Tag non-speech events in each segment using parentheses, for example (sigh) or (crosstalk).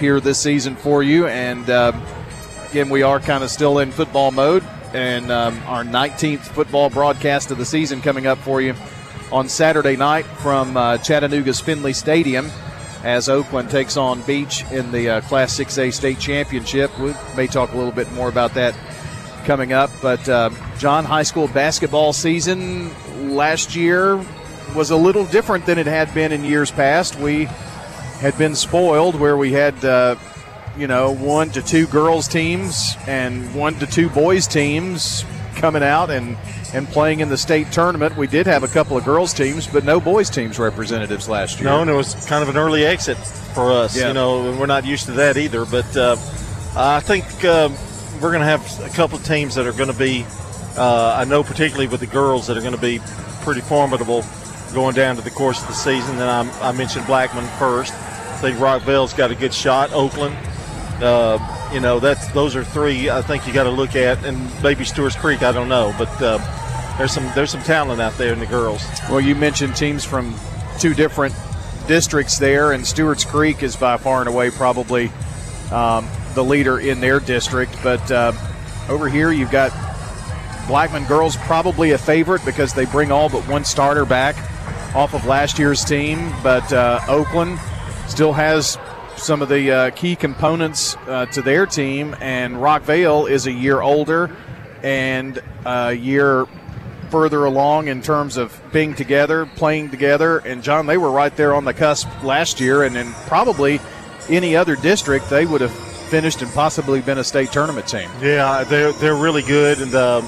here this season for you. And uh, again, we are kind of still in football mode, and um, our 19th football broadcast of the season coming up for you on Saturday night from uh, Chattanooga's Finley Stadium as Oakland takes on Beech in the uh, Class 6A state championship. We may talk a little bit more about that coming up. But uh, John, high school basketball season last year was a little different than it had been in years past. We had been spoiled where we had, uh, you know, one to two girls teams and one to two boys teams coming out and and playing in the state tournament. We did have a couple of girls teams, but no boys teams representatives last year. No, and it was kind of an early exit for us. Yeah. You know, we're not used to that either. But uh, I think uh, we're going to have a couple of teams that are going to be. Uh, I know particularly with the girls that are going to be pretty formidable going down to the course of the season. And I, I mentioned Blackman first. Think Rockvale's got a good shot. Oakland. Uh, you know, that's those are three I think you got to look at, and maybe Stewart's Creek. I don't know, but uh, there's some there's some talent out there in the girls. Well, you mentioned teams from two different districts there, and Stewart's Creek is by far and away probably um, the leader in their district. But uh, over here, you've got Blackman girls probably a favorite because they bring all but one starter back off of last year's team. But uh, Oakland still has some of the uh, key components uh, to their team, and Rockvale is a year older and a year further along in terms of being together, playing together. And John, they were right there on the cusp last year, and in probably any other district, they would have finished and possibly been a state tournament team. Yeah, they're they're really good, and uh,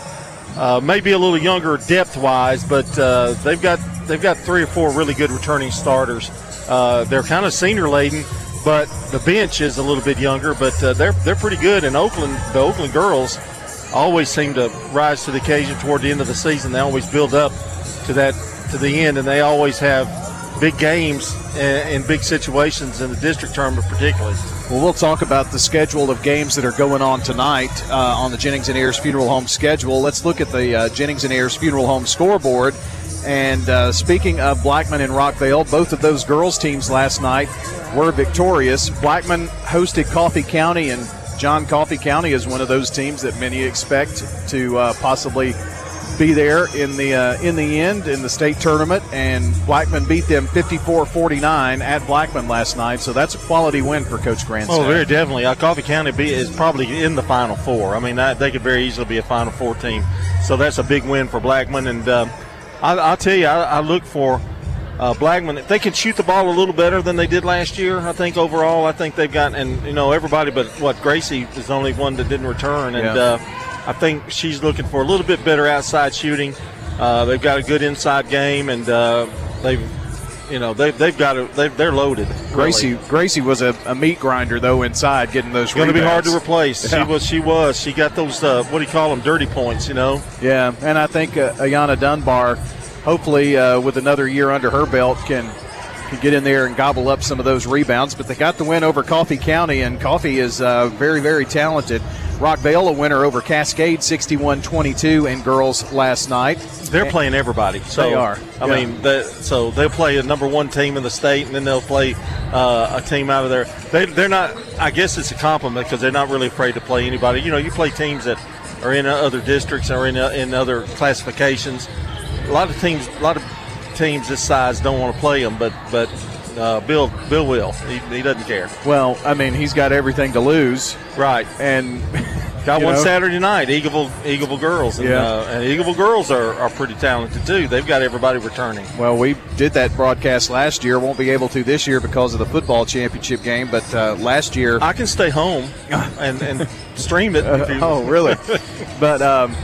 uh, maybe a little younger depth wise, but uh, they've got they've got three or four really good returning starters. Uh, they're kind of senior laden, but the bench is a little bit younger, but uh, they're they're pretty good. And Oakland, the Oakland girls always seem to rise to the occasion toward the end of the season. They always build up to that to the end, and they always have big games and, big situations in the district tournament, particularly. Well, we'll talk about the schedule of games that are going on tonight uh, on the Jennings and Ayers Funeral Home schedule. Let's look at the uh, Jennings and Ayers Funeral Home scoreboard. And uh, speaking of Blackman and Rockvale, both of those girls' teams last night were victorious. Blackman hosted Coffee County and John Coffee County is one of those teams that many expect to uh, possibly be there in the uh, in the end in the state tournament. And Blackman beat them 54-49 at Blackman last night, so that's a quality win for Coach Grant. Oh, very definitely. Uh, Coffee County be, is probably in the Final Four. I mean, that, they could very easily be a Final Four team. So that's a big win for Blackman. And uh, I, will tell you, I, I look for uh, Blackman, if they can shoot the ball a little better than they did last year, I think overall, I think they've got, and you know, everybody but what Gracie is the only one that didn't return, and yeah. uh, I think she's looking for a little bit better outside shooting. Uh, they've got a good inside game, and uh, they've, you know, they, they've got it. They, they're loaded. Gracie really. Gracie was a, a, meat grinder though inside, getting those. It's going to be hard to replace. Yeah. She was. She was. She got those. Uh, what do you call them? Dirty points. You know. Yeah, and I think uh, Ayana Dunbar hopefully uh, with another year under her belt can can get in there and gobble up some of those rebounds. But they got the win over Coffee County, and Coffee is uh, very, very talented. Rockvale, a winner over Cascade, 61 22 in girls last night. They're playing everybody. So, they are. I yeah. mean, they, so they'll play a number one team in the state, and then they'll play uh, a team out of there. They, they're not, I guess it's a compliment because they're not really afraid to play anybody. You know, you play teams that are in other districts or in, in other classifications a lot of teams, a lot of teams this size don't want to play them, but but uh, Bill Bill will. He, he doesn't care. Well, I mean, he's got everything to lose, right? And got one know. Saturday night, Eagleville Eagleville girls, and, yeah. uh, and Eagleville girls are, are pretty talented too. They've got everybody returning. Well, we did that broadcast last year. Won't be able to this year because of the football championship game, but uh, last year I can stay home (laughs) and, and stream it. oh, really? (laughs) but um,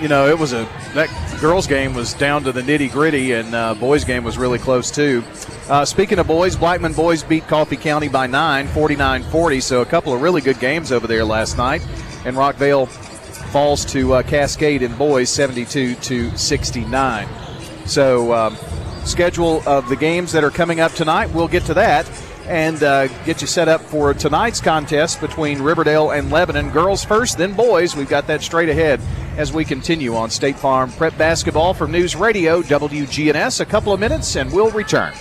you know, it was a that girls game was down to the nitty gritty, and uh, boys game was really close too. Uh, speaking of boys, Blackman boys beat Coffee County by nine, 49-40. So a couple of really good games over there last night, and Rockvale falls to uh, Cascade in boys, 72 to 69. So um, schedule of the games that are coming up tonight, we'll get to that and uh, get you set up for tonight's contest between Riverdale and Lebanon. Girls first, then boys. We've got that straight ahead as we continue on State Farm Prep Basketball from News Radio WGNS. A couple of minutes, and we'll return.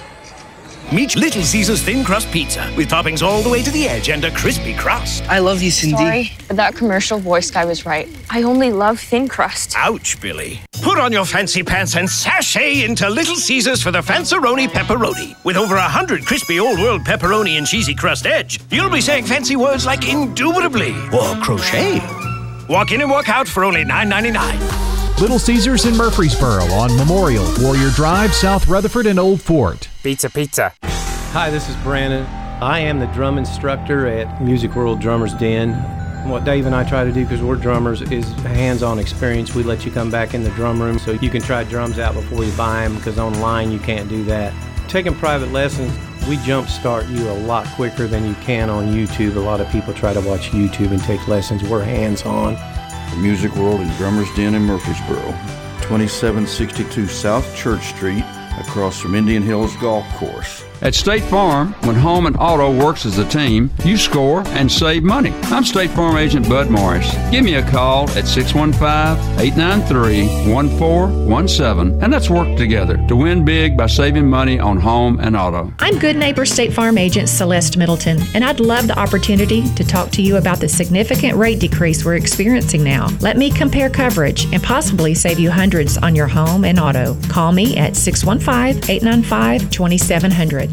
Meet Little Caesars thin crust pizza with toppings all the way to the edge and a crispy crust. I love you, Cindy. Sorry, but that commercial voice guy was right. I only love thin crust. Ouch, Billy. Put on your fancy pants and sashay into Little Caesars for the Fanceroni Pepperoni. With over a hundred crispy old world pepperoni and cheesy crust edge, you'll be saying fancy words like indubitably or crochet. Walk in and walk out for only $9.99. Little Caesars in Murfreesboro on Memorial, Warrior Drive, South Rutherford, and Old Fort. Pizza, pizza. Hi, this is Brandon. I am the drum instructor at Music World Drummers Den. What Dave and I try to do, because we're drummers, is hands on experience. We let you come back in the drum room so you can try drums out before you buy them, because online you can't do that. Taking private lessons, we jumpstart you a lot quicker than you can on YouTube. A lot of people try to watch YouTube and take lessons. We're hands on. The Music World and Drummers Den in Murfreesboro, 2762 South Church Street, across from Indian Hills Golf Course. At State Farm, when home and auto works as a team, you score and save money. I'm State Farm Agent Bud Morris. Give me a call at 615-893-1417 and let's work together to win big by saving money on home and auto. I'm Good Neighbor State Farm Agent Celeste Middleton, and I'd love the opportunity to talk to you about the significant rate decrease we're experiencing now. Let me compare coverage and possibly save you hundreds on your home and auto. Call me at 615 895 2700.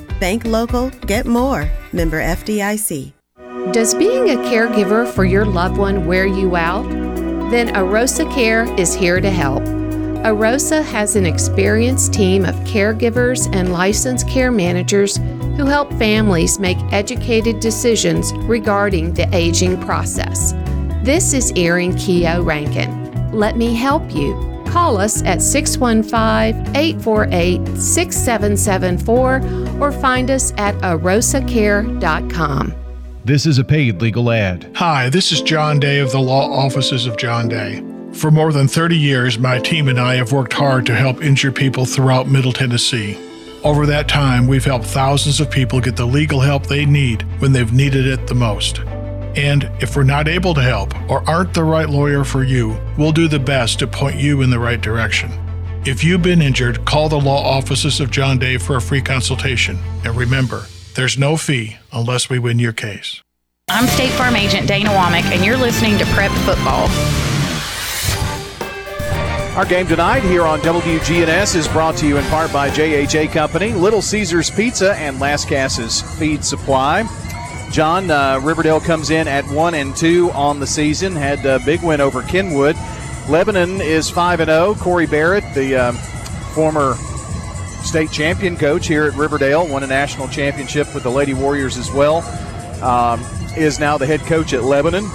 Bank local, get more. Member FDIC. Does being a caregiver for your loved one wear you out? Then Arosa Care is here to help. Arosa has an experienced team of caregivers and licensed care managers who help families make educated decisions regarding the aging process. This is Erin Keogh Rankin. Let me help you. Call us at 615 848 6774 or find us at arosacare.com. This is a paid legal ad. Hi, this is John Day of the Law Offices of John Day. For more than 30 years, my team and I have worked hard to help injured people throughout Middle Tennessee. Over that time, we've helped thousands of people get the legal help they need when they've needed it the most. And if we're not able to help or aren't the right lawyer for you, we'll do the best to point you in the right direction. If you've been injured, call the law offices of John Day for a free consultation. And remember, there's no fee unless we win your case. I'm State Farm Agent Dana Womack, and you're listening to Prep Football. Our game tonight here on WGNS is brought to you in part by JHA Company, Little Caesars Pizza, and Lascassas Feed Supply. John uh, Riverdale comes in at one and two on the season. Had a big win over Kenwood. Lebanon is five and zero. Corey Barrett, the uh, former state champion coach here at Riverdale, won a national championship with the Lady Warriors as well. Um, is now the head coach at Lebanon,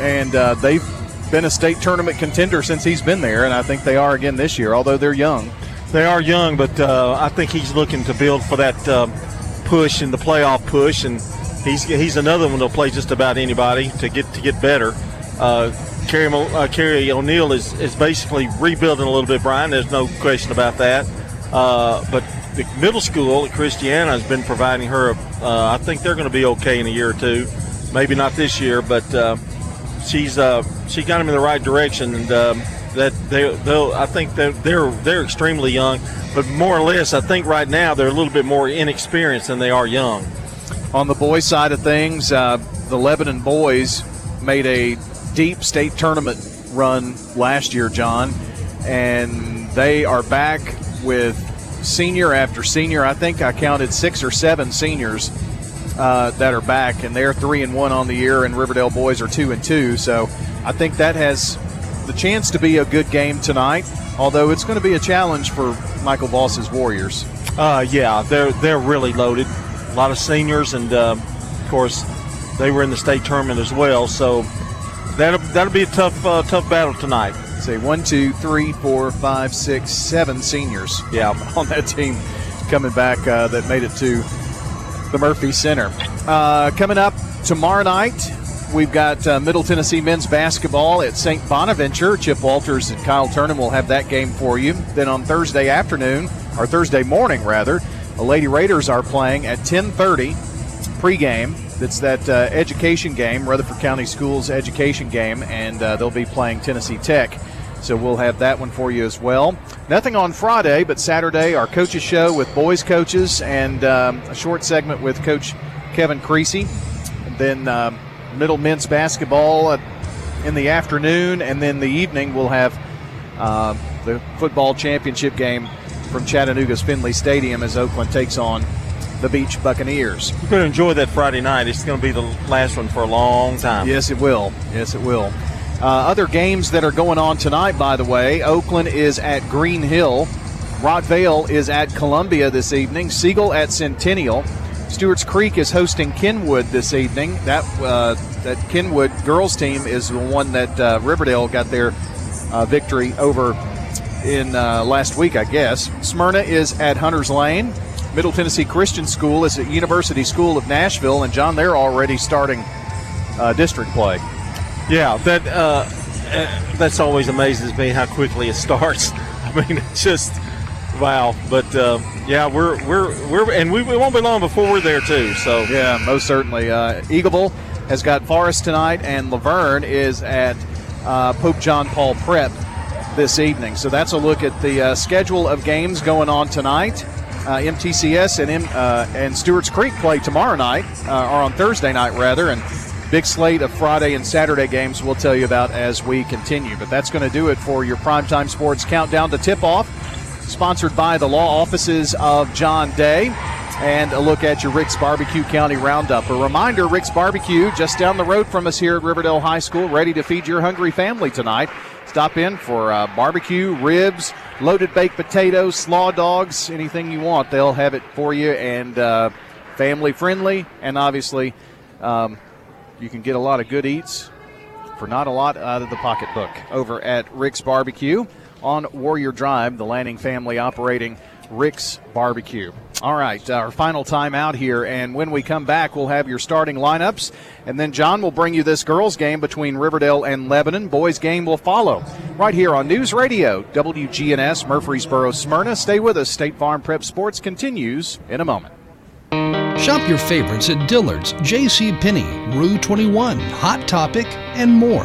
and uh, they've been a state tournament contender since he's been there, and I think they are again this year, although they're young. They are young, but uh, I think he's looking to build for that uh, push and the playoff push, and he's he's another one that'll play just about anybody to get to get better. Uh, Kerry, uh, O'Neill is, is basically rebuilding a little bit, Brian. There's no question about that. Uh, but the middle school at Christiana has been providing her. Uh, I think they're going to be okay in a year or two. Maybe not this year, but uh, she's uh, she got them in the right direction, and um, that they they'll. I think they're, they're they're extremely young, but more or less, I think right now they're a little bit more inexperienced than they are young. On the boys' side of things, uh, the Lebanon boys made a deep state tournament run last year, John, and they are back with senior after senior. I think I counted six or seven seniors uh, that are back, and they're three and one on the year, and Riverdale boys are two and two. So I think that has the chance to be a good game tonight. Although it's going to be a challenge for Michael Voss's Warriors. Uh, yeah, they're they're really loaded. A lot of seniors, and uh, of course, they were in the state tournament as well. So that'll that'll be a tough uh, tough battle tonight. Say one, two, three, four, five, six, seven seniors. Yeah, (laughs) on that team coming back uh, that made it to the Murphy Center. Uh, coming up tomorrow night, we've got uh, Middle Tennessee men's basketball at St. Bonaventure. Chip Walters and Kyle Turnham will have that game for you. Then on Thursday afternoon, or Thursday morning rather, the Lady Raiders are playing at 10:30 pregame. That's that uh, education game, Rutherford County Schools education game, and uh, they'll be playing Tennessee Tech. So we'll have that one for you as well. Nothing on Friday, but Saturday, our coaches show with boys coaches and um, a short segment with Coach Kevin Creasy. And then um, middle men's basketball in the afternoon, and then the evening we'll have uh, the football championship game from Chattanooga's Finley Stadium as Oakland takes on the Beech Buccaneers. You're going to enjoy that Friday night. It's going to be the last one for a long time. Yes, it will. Yes, it will. Uh, other games that are going on tonight, by the way, Oakland is at Green Hill. Rockvale is at Columbia this evening. Siegel at Centennial. Stewart's Creek is hosting Kenwood this evening. That uh, that Kenwood girls team is the one that uh, Riverdale got their uh, victory over in uh, last week, I guess. Smyrna is at Hunters Lane. Middle Tennessee Christian School is at University School of Nashville, and John, they're already starting uh, district play. Yeah, that uh, uh, that's always amazes me how quickly it starts. (laughs) I mean, it's just wow. But uh, yeah, we're we're we're and we, we won't be long before we're there too. So yeah, most certainly. Uh, Eagleville has got Forrest tonight, and La Vergne is at uh, Pope John Paul Prep this evening. So that's a look at the uh, schedule of games going on tonight. Uh, MTCS and M, uh, and Stewart's Creek play tomorrow night, uh, or on Thursday night rather, and big slate of Friday and Saturday games we'll tell you about as we continue. But that's going to do it for your primetime sports countdown to tip off, sponsored by the law offices of John Day. And a look at your Rick's Barbecue County Roundup. A reminder Rick's Barbecue, just down the road from us here at Riverdale High School, ready to feed your hungry family tonight. Stop in for uh, barbecue, ribs, loaded baked potatoes, slaw dogs, anything you want. They'll have it for you and uh, family friendly. And obviously, um, you can get a lot of good eats for not a lot out of the pocketbook over at Rick's Barbecue on Warrior Drive, the Lanning family operating Rick's Barbecue. All right, our final time out here, and when we come back, we'll have your starting lineups, and then John will bring you this girls' game between Riverdale and Lebanon. Boys' game will follow right here on News Radio, WGNS Murfreesboro, Smyrna. Stay with us. State Farm Prep Sports continues in a moment. Shop your favorites at Dillard's, J.C. Penney, Rue 21, Hot Topic, and more.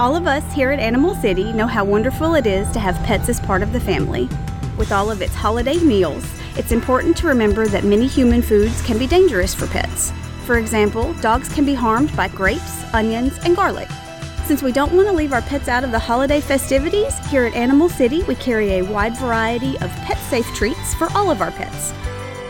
All of us here at Animal City know how wonderful it is to have pets as part of the family. With all of its holiday meals, it's important to remember that many human foods can be dangerous for pets. For example, dogs can be harmed by grapes, onions, and garlic. Since we don't want to leave our pets out of the holiday festivities, here at Animal City we carry a wide variety of pet safe treats for all of our pets.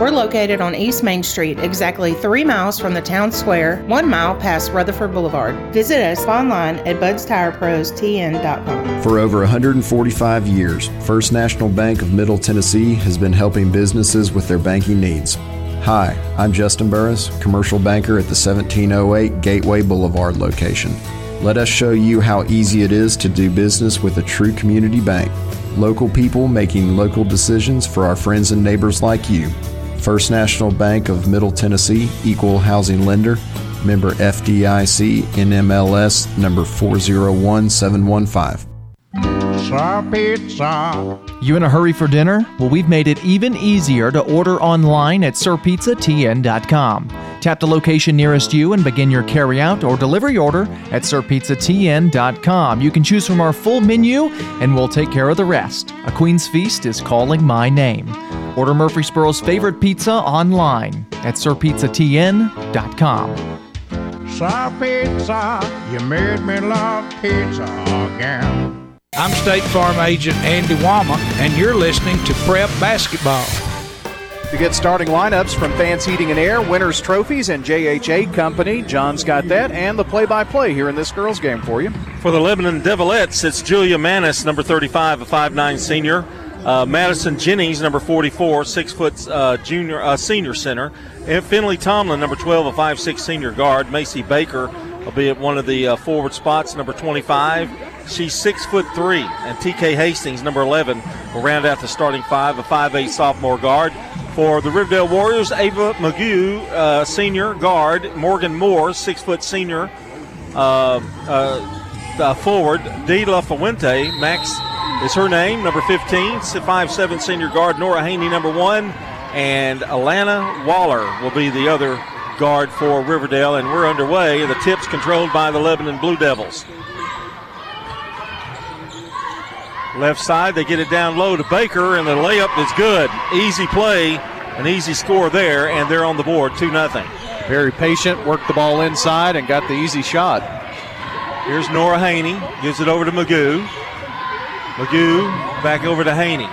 We're located on East Main Street, exactly three miles from the town square, one mile past Rutherford Boulevard. Visit us online at budstireprostn.com. For over 145 years, First National Bank of Middle Tennessee has been helping businesses with their banking needs. Hi, I'm Justin Burris, commercial banker at the 1708 Gateway Boulevard location. Let us show you how easy it is to do business with a true community bank. Local people making local decisions for our friends and neighbors like you. First National Bank of Middle Tennessee, Equal Housing Lender, member FDIC, NMLS number 401715. Pizza, pizza. You in a hurry for dinner? Well, we've made it even easier to order online at sirpizzatn.com. Tap the location nearest you and begin your carryout or delivery order at sirpizzatn.com. You can choose from our full menu and we'll take care of the rest. A Queen's Feast is calling my name. Order Murfreesboro's favorite pizza online at sirpizzatn.com. Sir Pizza, you made me love pizza again. I'm State Farm Agent Andy Wama, and you're listening to Prep Basketball. To get starting lineups from Fans Heating and Air, Winners Trophies, and JHA Company, John's got that and the play by play here in this girls' game for you. For the Lebanon Devilettes, it's Julia Manis, number 35, a 5'9 senior. Uh, Madison Jennings, number 44, six foot uh, junior uh, senior center. And Finley Tomlin, number 12, a 5'6 senior guard. Macy Baker will be at one of the uh, forward spots, number 25. She's six foot three, and TK Hastings, number 11, will round out the starting five, a 5'8 sophomore guard. For the Riverdale Warriors, Ava Magoo, uh, senior guard. Morgan Moore, six foot senior uh, uh, forward. De La Fuente, Max is her name, number 15, 5'7 senior guard. Nora Haney, number one. And Alana Waller will be the other guard for Riverdale. And we're underway. The tip's controlled by the Lebanon Blue Devils. Left side, they get it down low to Baker, and the layup is good. Easy play, an easy score there, and they're on the board, 2 0. Very patient, worked the ball inside, and got the easy shot. Here's Nora Haney, gives it over to Magoo. Magoo back over to Haney.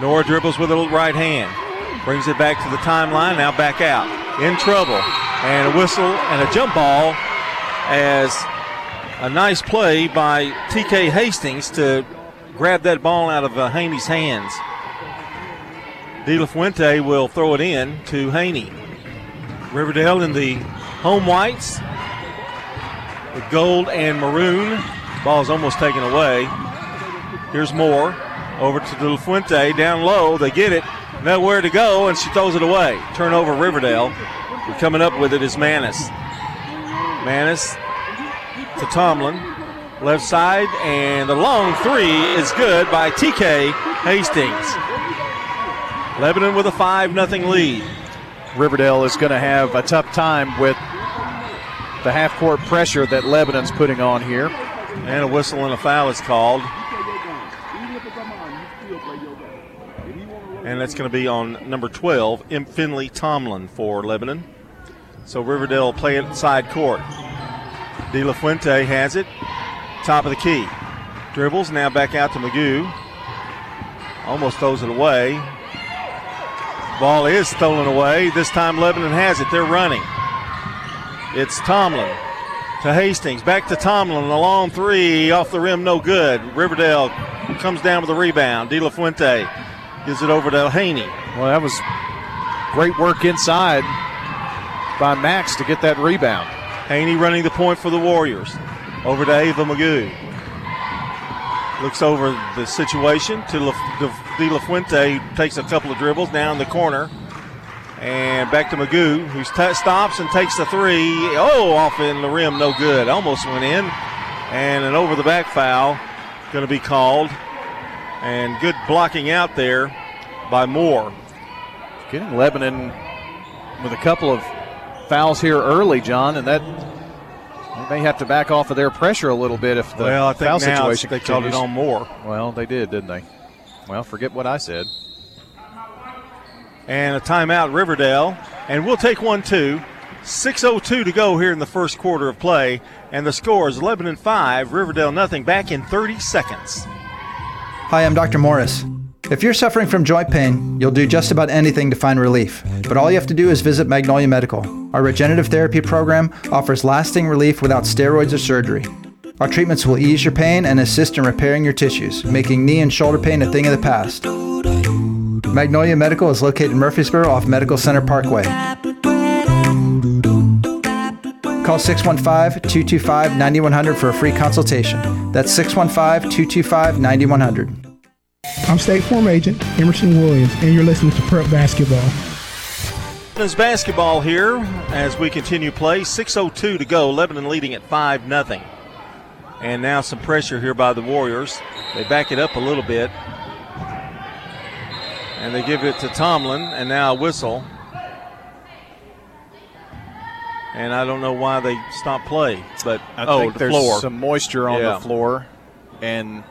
Nora dribbles with a little right hand, brings it back to the timeline, now back out. In trouble, and a whistle and a jump ball as a nice play by TK Hastings to grab that ball out of uh, Haney's hands. De La Fuente will throw it in to Haney. Riverdale in the home whites with gold and maroon. Ball's almost taken away. Here's Moore over to De La Fuente down low. They get it. Nowhere to go, and she throws it away. Turnover Riverdale. And coming up with it is Manis. Manis to Tomlin. Left side, and the long three is good by TK Hastings. Lebanon with a 5 0 lead. Riverdale is going to have a tough time with the half court pressure that Lebanon's putting on here. And a whistle and a foul is called. And that's going to be on number 12, M. Finley Tomlin for Lebanon. So Riverdale play it side court. De La Fuente has it. Top of the key. Dribbles, now back out to Magoo. Almost throws it away. Ball is stolen away. This time Lebanon has it. They're running. It's Tomlin to Hastings. Back to Tomlin. A long three off the rim, no good. Riverdale comes down with a rebound. De La Fuente gives it over to Haney. Well, that was great work inside by Max to get that rebound. Haney running the point for the Warriors. Over to Ava Magoo. Looks over the situation to La, De La Fuente, takes a couple of dribbles down the corner. And back to Magoo, who t- stops and takes the three. Oh, off in the rim, no good. Almost went in. And an over the back foul going to be called. And good blocking out there by Moore. Getting Lebanon with a couple of fouls here early, John, and that they may have to back off of their pressure a little bit if the well, I think foul now situation they called it on Moore. Well, they did, didn't they? Well, forget what I said. And a timeout, Riverdale. And we'll take one, too. 6.02 to go here in the first quarter of play. And the score is Lebanon 5, Riverdale nothing. Back in 30 seconds. Hi, I'm Dr. Morris. If you're suffering from joint pain, you'll do just about anything to find relief. But all you have to do is visit Magnolia Medical. Our regenerative therapy program offers lasting relief without steroids or surgery. Our treatments will ease your pain and assist in repairing your tissues, making knee and shoulder pain a thing of the past. Magnolia Medical is located in Murfreesboro off Medical Center Parkway. Call 615 225 9100 for a free consultation. That's 615 225 9100. I'm State Farm Agent Emerson Williams, and you're listening to Prep Basketball. Lebanon's basketball here as we continue play. 6.02 to go. Lebanon leading at 5 0. And now some pressure here by the Warriors. They back it up a little bit. And they give it to Tomlin, and now a whistle. And I don't know why they stopped play, but I oh, think the there's floor. some moisture on Yeah. the floor, and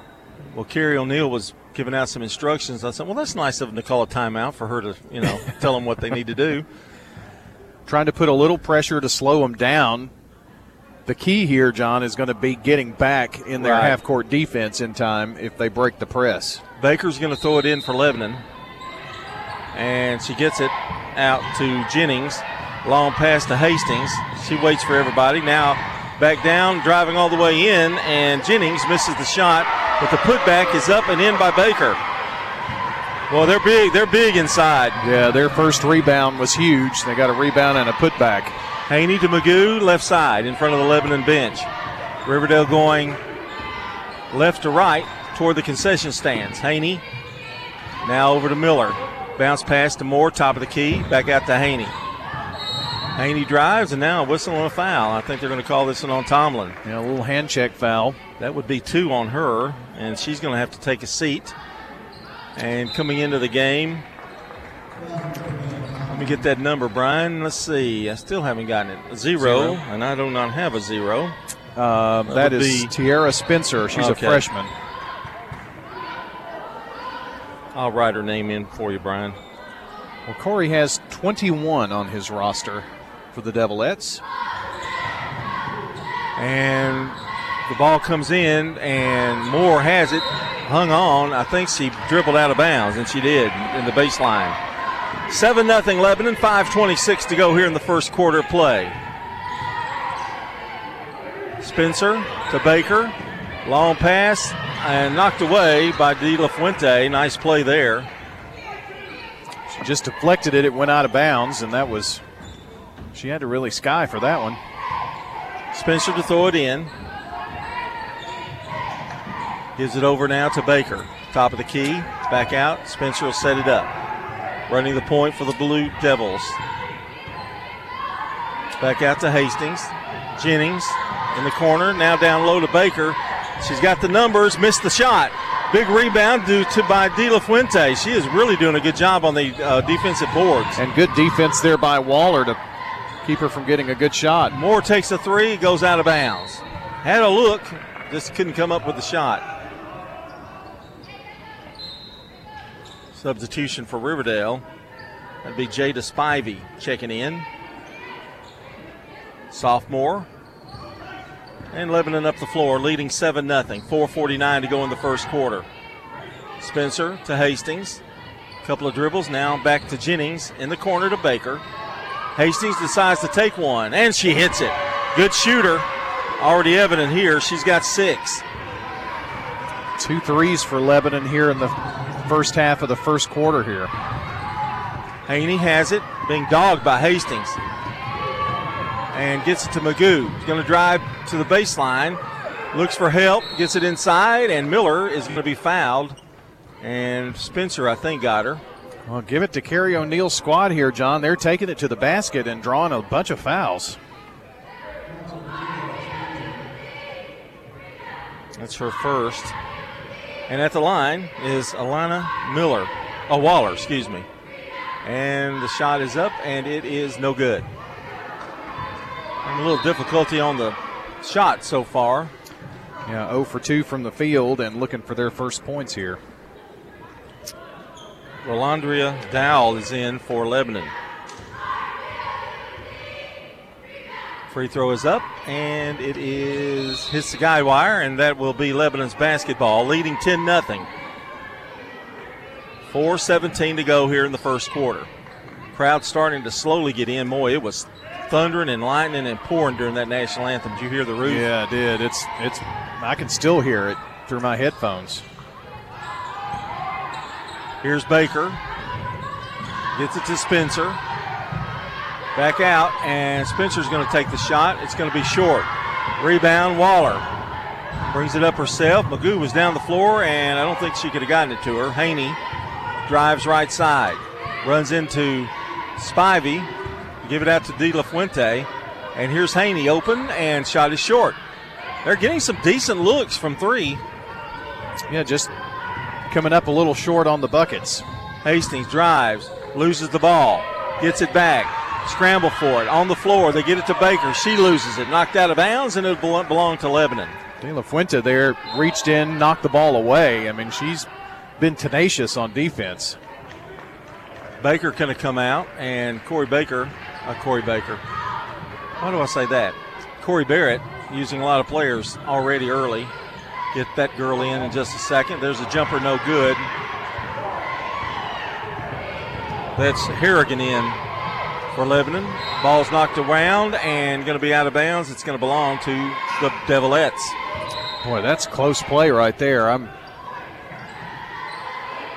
well, Kerry O'Neill was giving out some instructions. I said, "Well, that's nice of them to call a timeout for her to, you know, (laughs) tell them what they need to do." trying to put a little pressure to slow them down. The key here, John, is going to be getting back in their Right. half court defense in time if they break the press. Baker's going to throw it in for Lebanon. And she gets it out to Jennings. Long pass to Hastings. She waits for everybody. Now back down, driving all the way in, and Jennings misses the shot, but the putback is up and in by Baker. Well, they're big. They're big inside. Yeah, their first rebound was huge. They got a rebound and a putback. Haney to Magoo, left side in front of the Lebanon bench. Riverdale going left to right toward the concession stands. Haney now over to Miller. Bounce pass to Moore, top of the key. Back out to Haney. Haney drives, and now a whistle and a foul. I think they're going to call this one on Tomlin. Yeah, a little hand check foul. That would be two on her, and she's going to have to take a seat. And coming into the game, let me get that number, Brian. Let's see. I still haven't gotten it. Zero, Zero. and I do not have a zero. Um, That that is be- Tiara Spencer. She's Okay. a freshman. I'll write her name in for you, Brian. Well, Corey has 21 on his roster for the Devilettes. And the ball comes in, and Moore has it, hung on. I think she dribbled out of bounds, and she did in the baseline. 7 0 Lebanon, 5.26 to go here in the first quarter of play. Spencer to Baker. Long pass and knocked away by De La Fuente. Nice play there. She just deflected it. It went out of bounds, and that was. She had to really sky for that one. Spencer to throw it in. Gives it over now to Baker. Top of the key. Back out. Spencer will set it up. Running the point for the Blue Devils. Back out to Hastings. Jennings in the corner. Now down low to Baker. She's got the numbers. Missed the shot. Big rebound due to by De La Fuente. She is really doing a good job on the uh, defensive boards. And good defense there by Waller to keep her from getting a good shot. Moore takes a three, goes out of bounds. Had a look, just couldn't come up with the shot. Substitution for Riverdale. That'd be Jada Spivey checking in. Sophomore. And Lebanon up the floor, leading 7 0. 4.49 to go in the first quarter. Spencer to Hastings. A Couple of dribbles now back to Jennings in the corner to Baker. Hastings decides to take one, and she hits it. Good shooter. Already evident here. She's got six. Two threes for Lebanon here in the first half of the first quarter here. Haney has it, being dogged by Hastings. And gets it to Magoo. He's going to drive to the baseline. Looks for help, gets it inside, and Miller is going to be fouled. And Spencer, I think, got her. Well, give it to Kerry O'Neill's squad here, John. They're taking it to the basket and drawing a bunch of fouls. That's her first. And at the line is Alana Miller. Oh, Waller, excuse me. And the shot is up, and it is no good. And a little difficulty on the shot so far. Yeah, 0 for 2 from the field and looking for their first points here. Rolandria Dowell is in for Lebanon. Free throw is up, and it is hits the guy wire, and that will be Lebanon's basketball, leading 10 0. 4.17 to go here in the first quarter. Crowd starting to slowly get in. Boy, it was thundering and lightning and pouring during that national anthem. Did you hear the roof? Yeah, I did. It's it's I can still hear it through my headphones. Here's Baker. Gets it to Spencer. Back out, and Spencer's going to take the shot. It's going to be short. Rebound, Waller. Brings it up herself. Magoo was down the floor, and I don't think she could have gotten it to her. Haney drives right side. Runs into Spivey. Give it out to De La Fuente. And here's Haney open, and shot is short. They're getting some decent looks from three. Yeah, just coming up a little short on the buckets. Hastings drives, loses the ball, gets it back, scramble for it on the floor. They get it to Baker. She loses it, knocked out of bounds, and it belonged to Lebanon. De La Fuente there reached in, knocked the ball away. I mean, she's been tenacious on defense. Baker going to come out, and Corey Baker, uh, Corey Baker. Why do I say that? Corey Barrett using a lot of players already early. Get that girl in in just a second. There's a jumper, no good. That's Harrigan in for Lebanon. Ball's knocked around and going to be out of bounds. It's going to belong to the Devilettes. Boy, that's close play right there. I'm,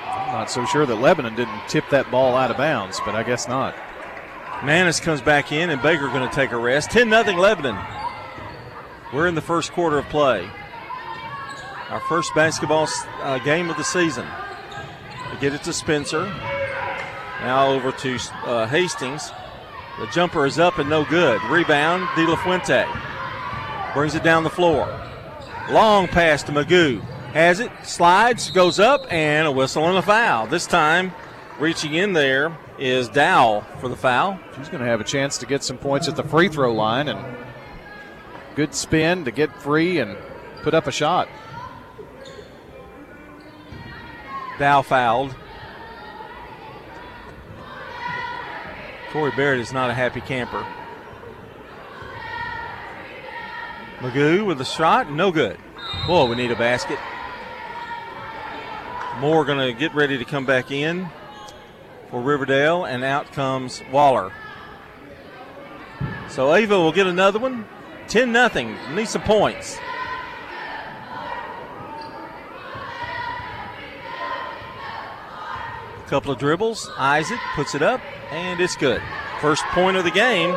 I'm not so sure that Lebanon didn't tip that ball out of bounds, but I guess not. Manis comes back in, and Baker going to take a rest. 10 0 Lebanon. We're in the first quarter of play. Our first basketball uh, game of the season. We get it to Spencer. Now over to uh, Hastings. The jumper is up and no good. Rebound, De La Fuente. Brings it down the floor. Long pass to Magoo. Has it, slides, goes up, and a whistle and a foul. This time, reaching in there is Dow for the foul. She's going to have a chance to get some points at the free throw line and good spin to get free and put up a shot. Dow fouled. Corey Barrett is not a happy camper. Magoo with a shot, no good. Boy, we need a basket. Moore going to get ready to come back in for Riverdale, and out comes Waller. So Ava will get another one. 10 nothing. Need some points. Couple of dribbles. Isaac puts it up, and it's good. First point of the game,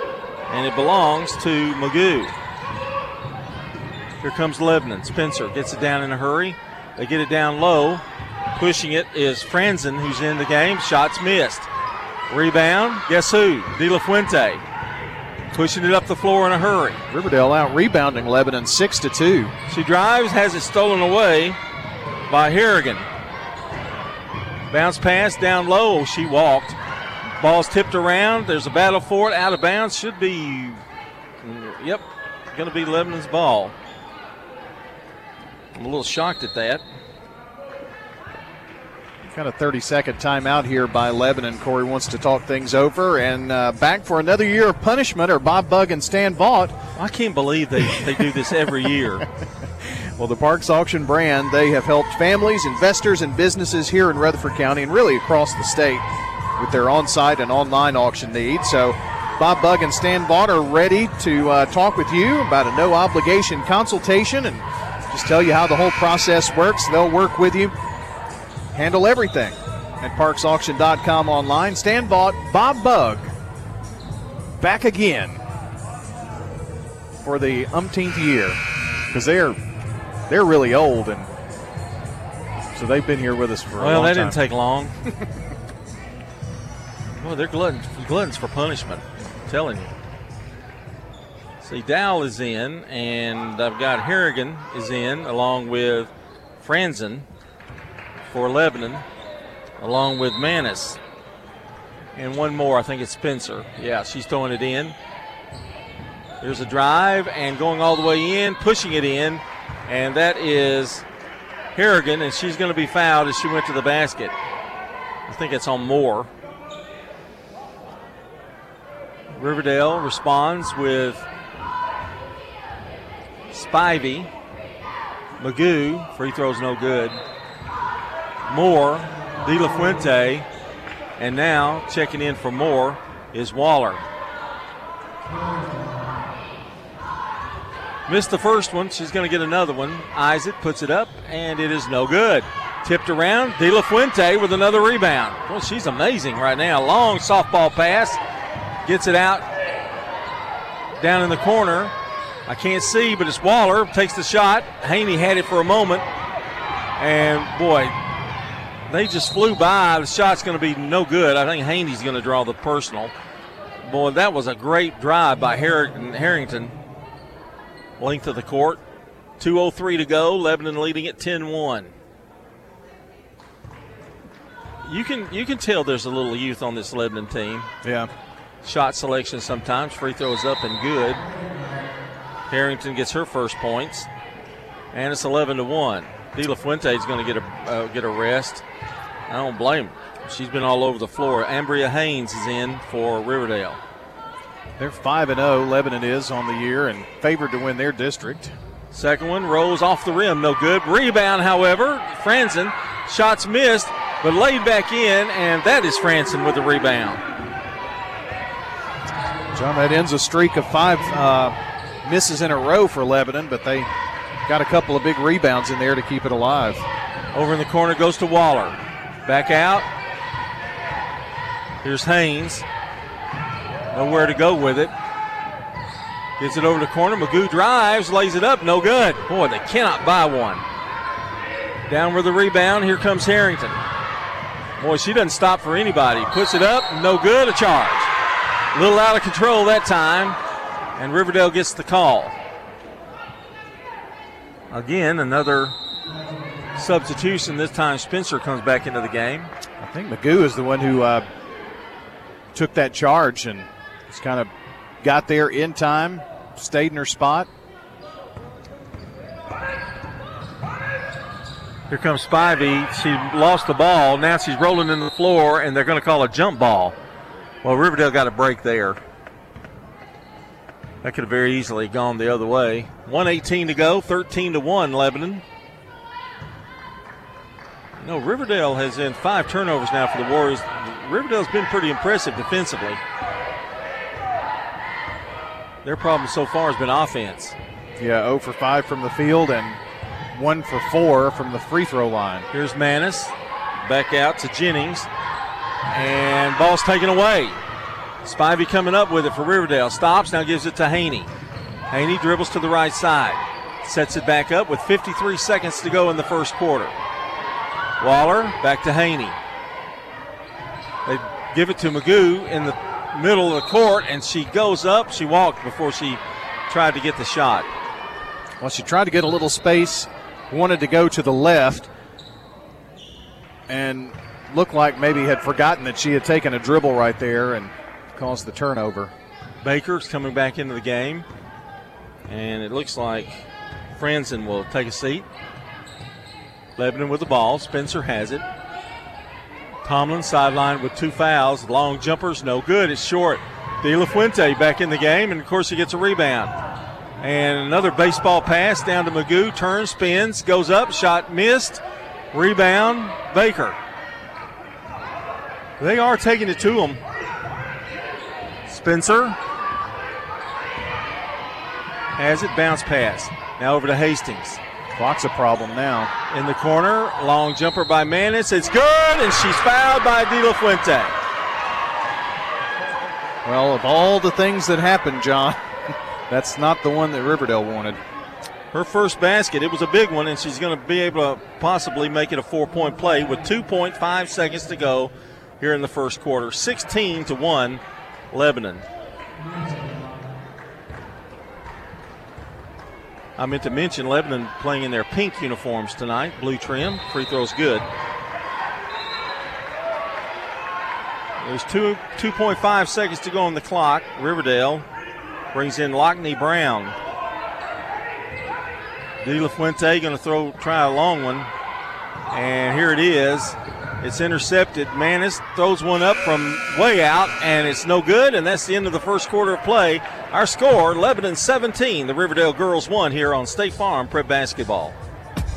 and it belongs to Magoo. Here comes Lebanon. Spencer gets it down in a hurry. They get it down low. Pushing it is Franzen, who's in the game. Shots missed. Rebound. Guess who? De La Fuente. Pushing it up the floor in a hurry. Riverdale out rebounding Lebanon 6 to 2. She drives, has it stolen away by Harrigan. Bounce pass down low. She walked. Ball's tipped around. There's a battle for it. Out of bounds. Should be, yep, going to be Lebanon's ball. I'm a little shocked at that. Kind of 30 second timeout here by Lebanon. Corey wants to talk things over and uh, back for another year of punishment are Bob Bug and Stan Vaught. I can't believe they, they do this every year. (laughs) well, the Parks Auction brand, they have helped families, investors, and businesses here in Rutherford County and really across the state with their on site and online auction needs. So, Bob Bug and Stan Vaught are ready to uh, talk with you about a no obligation consultation and just tell you how the whole process works. They'll work with you, handle everything at parksauction.com online. Stan Vaught, Bob Bug, back again for the umpteenth year because they're they're really old and so they've been here with us for a while. well, that didn't take long. (laughs) well, they're gluttons, gluttons for punishment. I'm telling you. See, Dow is in, and I've got Harrigan is in, along with Franzen for Lebanon, along with Manis. And one more, I think it's Spencer. Yeah, she's throwing it in. There's a drive and going all the way in, pushing it in, and that is Harrigan, and she's going to be fouled as she went to the basket. I think it's on Moore. Riverdale responds with Spivey. Magoo, free throws no good. Moore, De La Fuente, and now checking in for Moore is Waller. Missed the first one. She's going to get another one. Isaac puts it up, and it is no good. Tipped around. De La Fuente with another rebound. Well, she's amazing right now. Long softball pass. Gets it out down in the corner. I can't see, but it's Waller takes the shot. Haney had it for a moment, and boy, they just flew by. The shot's going to be no good. I think Haney's going to draw the personal. Boy, that was a great drive by Harrington. Length of the court. 2.03 to go. Lebanon leading at 10 1. You can you can tell there's a little youth on this Lebanon team. Yeah. Shot selection sometimes. Free throws up and good. Harrington gets her first points, and it's 11 to one. De La Fuente is going to get a uh, get a rest. I don't blame her. She's been all over the floor. Ambria Haynes is in for Riverdale. They're 5 and 0, Lebanon is on the year, and favored to win their district. Second one rolls off the rim, no good. Rebound, however, Franzen. Shots missed, but laid back in, and that is Franzen with the rebound. John, that ends a streak of five uh, misses in a row for Lebanon, but they got a couple of big rebounds in there to keep it alive. Over in the corner goes to Waller. Back out. Here's Haynes. Nowhere to go with it. Gets it over the corner. Magoo drives, lays it up. No good. Boy, they cannot buy one. Down with the rebound. Here comes Harrington. Boy, she doesn't stop for anybody. Puts it up. No good. A charge. A little out of control that time. And Riverdale gets the call. Again, another substitution. This time Spencer comes back into the game. I think Magoo is the one who uh, took that charge and kind of got there in time, stayed in her spot. Here comes Spivey. She lost the ball. Now she's rolling in the floor, and they're going to call a jump ball. Well, Riverdale got a break there. That could have very easily gone the other way. 118 to go, 13 to 1, Lebanon. No, Riverdale has in five turnovers now for the Warriors. Riverdale's been pretty impressive defensively. Their problem so far has been offense. Yeah, 0 for 5 from the field and 1 for 4 from the free throw line. Here's Manis. Back out to Jennings. And ball's taken away. Spivey coming up with it for Riverdale. Stops, now gives it to Haney. Haney dribbles to the right side. Sets it back up with 53 seconds to go in the first quarter. Waller back to Haney. They give it to Magoo in the middle of the court, and she goes up. She walked before she tried to get the shot. Well, she tried to get a little space, wanted to go to the left, and looked like maybe had forgotten that she had taken a dribble right there and caused the turnover. Baker's coming back into the game, and it looks like Franzen will take a seat. Lebanon with the ball. Spencer has it. Tomlin sideline with two fouls. Long jumpers, no good. It's short. De La Fuente back in the game, and of course he gets a rebound. And another baseball pass down to Magoo. Turns, spins, goes up, shot missed. Rebound, Baker. They are taking it to him. Spencer has it, bounce pass. Now over to Hastings. Clock's a problem now. In the corner, long jumper by Manis. It's good, and she's fouled by De La Fuente. Well, of all the things that happened, John, (laughs) that's not the one that Riverdale wanted. Her first basket, it was a big one, and she's going to be able to possibly make it a four point play with 2.5 seconds to go here in the first quarter. 16 to 1, Lebanon. I meant to mention Lebanon playing in their pink uniforms tonight, blue trim. Free throws good. There's two 2.5 seconds to go on the clock. Riverdale brings in Lockney Brown. De La Fuente going to throw try a long one, and here it is. It's intercepted. Manis throws one up from way out, and it's no good. And that's the end of the first quarter of play. Our score: Lebanon 17, the Riverdale girls 1 here on State Farm Prep Basketball.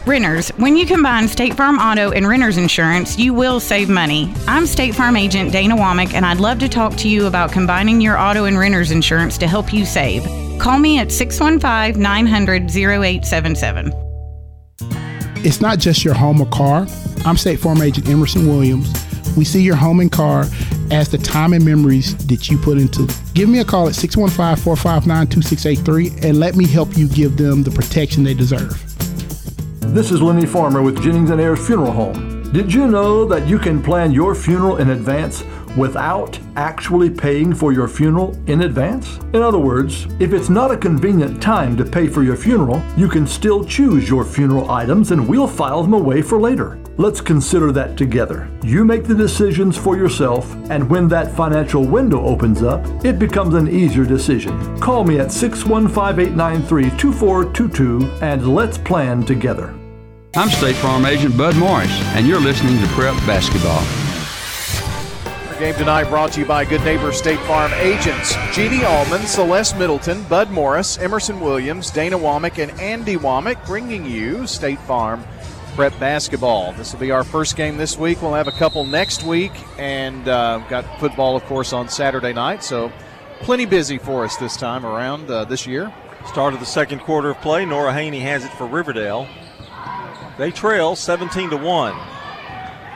Renters, when you combine State Farm Auto and Renters Insurance, you will save money. I'm State Farm Agent Dana Womack, and I'd love to talk to you about combining your auto and renters insurance to help you save. Call me at 615 900 0877. It's not just your home or car. I'm State Farm Agent Emerson Williams. We see your home and car as the time and memories that you put into it. Give me a call at 615 459 2683 and let me help you give them the protection they deserve. This is Lenny Farmer with Jennings and Ayers Funeral Home. Did you know that you can plan your funeral in advance without actually paying for your funeral in advance? In other words, if it's not a convenient time to pay for your funeral, you can still choose your funeral items and we'll file them away for later. Let's consider that together. You make the decisions for yourself, and when that financial window opens up, it becomes an easier decision. Call me at 615 893 2422 and let's plan together. I'm State Farm Agent Bud Morris, and you're listening to Prep Basketball. Game tonight brought to you by Good Neighbor State Farm agents Jeannie Allman, Celeste Middleton, Bud Morris, Emerson Williams, Dana Womack, and Andy Womack, bringing you State Farm Prep Basketball. This will be our first game this week. We'll have a couple next week, and uh, got football, of course, on Saturday night. So plenty busy for us this time around uh, this year. Start of the second quarter of play. Nora Haney has it for Riverdale. They trail 17 to 1.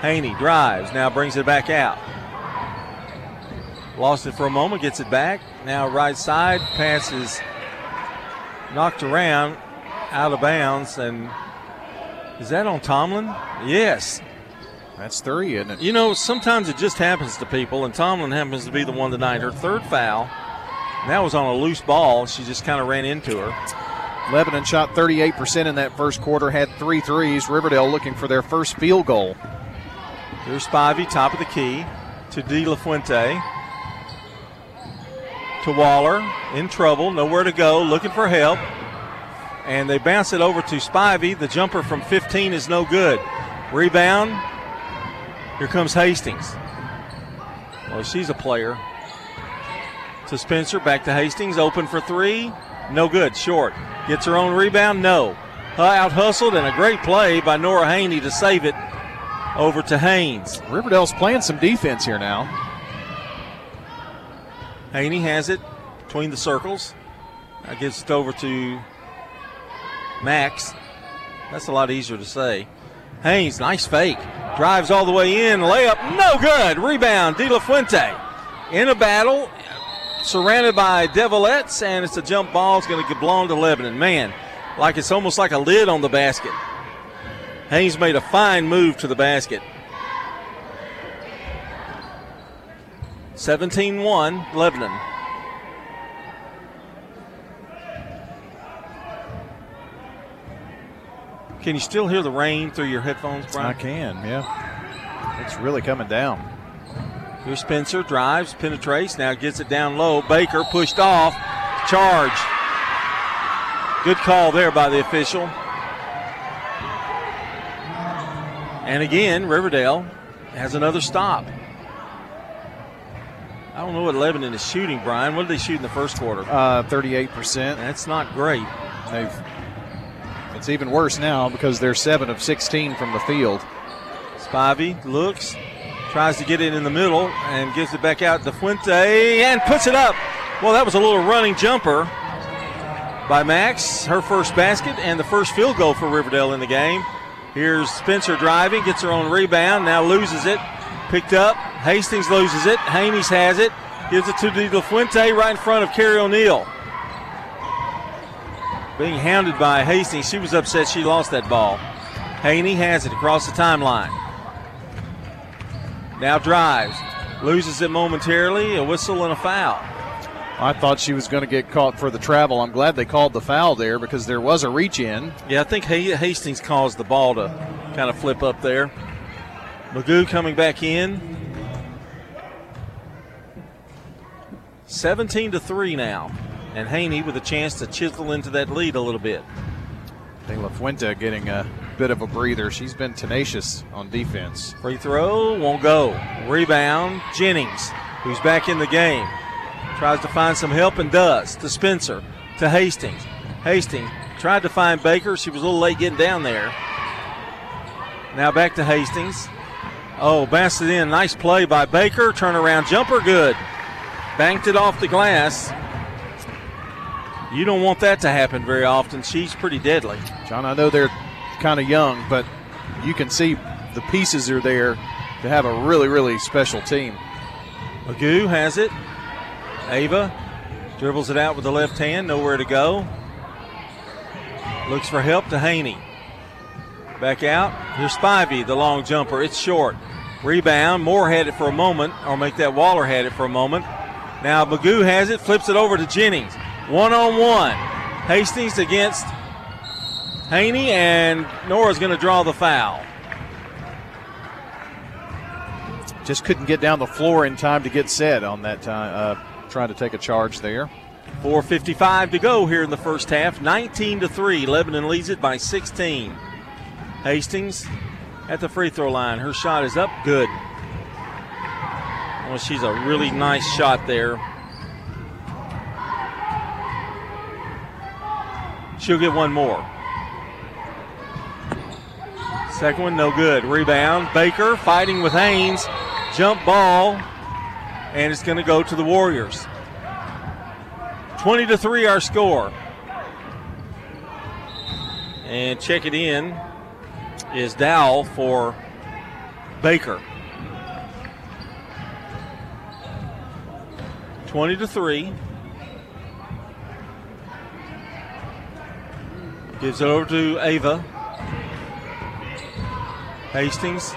Haney drives, now brings it back out. Lost it for a moment, gets it back. Now right side, passes knocked around, out of bounds, and is that on Tomlin? Yes. That's three, isn't it? You know, sometimes it just happens to people, and Tomlin happens to be the one tonight. Her third foul. That was on a loose ball. She just kind of ran into her. Lebanon shot 38% in that first quarter, had three threes. Riverdale looking for their first field goal. Here's Spivey, top of the key, to De La Fuente. To Waller, in trouble, nowhere to go, looking for help. And they bounce it over to Spivey. The jumper from 15 is no good. Rebound. Here comes Hastings. Well, she's a player. To Spencer, back to Hastings, open for three. No good, short. Gets her own rebound, no. Out hustled and a great play by Nora Haney to save it over to Haynes. Riverdale's playing some defense here now. Haney has it between the circles. That gets it over to Max. That's a lot easier to say. Haynes, nice fake. Drives all the way in. Layup, no good. Rebound, De La Fuente. In a battle, surrounded by Devilettes, and it's a jump ball. It's going to get blown to Lebanon. Man, like it's almost like a lid on the basket. Haynes made a fine move to the basket. 17 1, Lebanon. Can you still hear the rain through your headphones, Brian? I can, yeah. It's really coming down. Here's Spencer, drives, penetrates, now gets it down low. Baker pushed off, charge. Good call there by the official. And again, Riverdale has another stop. I don't know what Lebanon is shooting, Brian. What did they shoot in the first quarter? Uh, 38%. That's not great. They've it's even worse now because they're 7 of 16 from the field. Spivey looks, tries to get it in the middle, and gives it back out to Fuente and puts it up. Well, that was a little running jumper by Max. Her first basket and the first field goal for Riverdale in the game. Here's Spencer driving, gets her own rebound, now loses it. Picked up. Hastings loses it. Haynes has it. Gives it to De La Fuente right in front of Carrie O'Neill. Being hounded by Hastings. She was upset she lost that ball. Haney has it across the timeline. Now drives. Loses it momentarily. A whistle and a foul. I thought she was going to get caught for the travel. I'm glad they called the foul there because there was a reach in. Yeah, I think Hastings caused the ball to kind of flip up there. Magoo coming back in. 17 to 3 now. And Haney with a chance to chisel into that lead a little bit. De La Fuente getting a bit of a breather. She's been tenacious on defense. Free throw won't go. Rebound, Jennings, who's back in the game. Tries to find some help and does. To Spencer, to Hastings. Hastings tried to find Baker. She was a little late getting down there. Now back to Hastings. Oh, it in. Nice play by Baker. Turnaround jumper, good. Banked it off the glass. You don't want that to happen very often. She's pretty deadly. John, I know they're kind of young, but you can see the pieces are there to have a really, really special team. Magoo has it. Ava dribbles it out with the left hand, nowhere to go. Looks for help to Haney. Back out. Here's Spivey, the long jumper. It's short. Rebound. Moore had it for a moment, or make that Waller had it for a moment. Now Magoo has it, flips it over to Jennings. One on one. Hastings against Haney, and Nora's going to draw the foul. Just couldn't get down the floor in time to get set on that time, uh, trying to take a charge there. 4.55 to go here in the first half. 19 to 3. Lebanon leads it by 16. Hastings at the free throw line. Her shot is up. Good. Well, she's a really nice shot there. She'll get one more. Second one, no good. Rebound. Baker fighting with Haynes. Jump ball. And it's going to go to the Warriors. 20 to 3 our score. And check it in is Dowell for Baker. 20 to 3. Gives it over to Ava. Hastings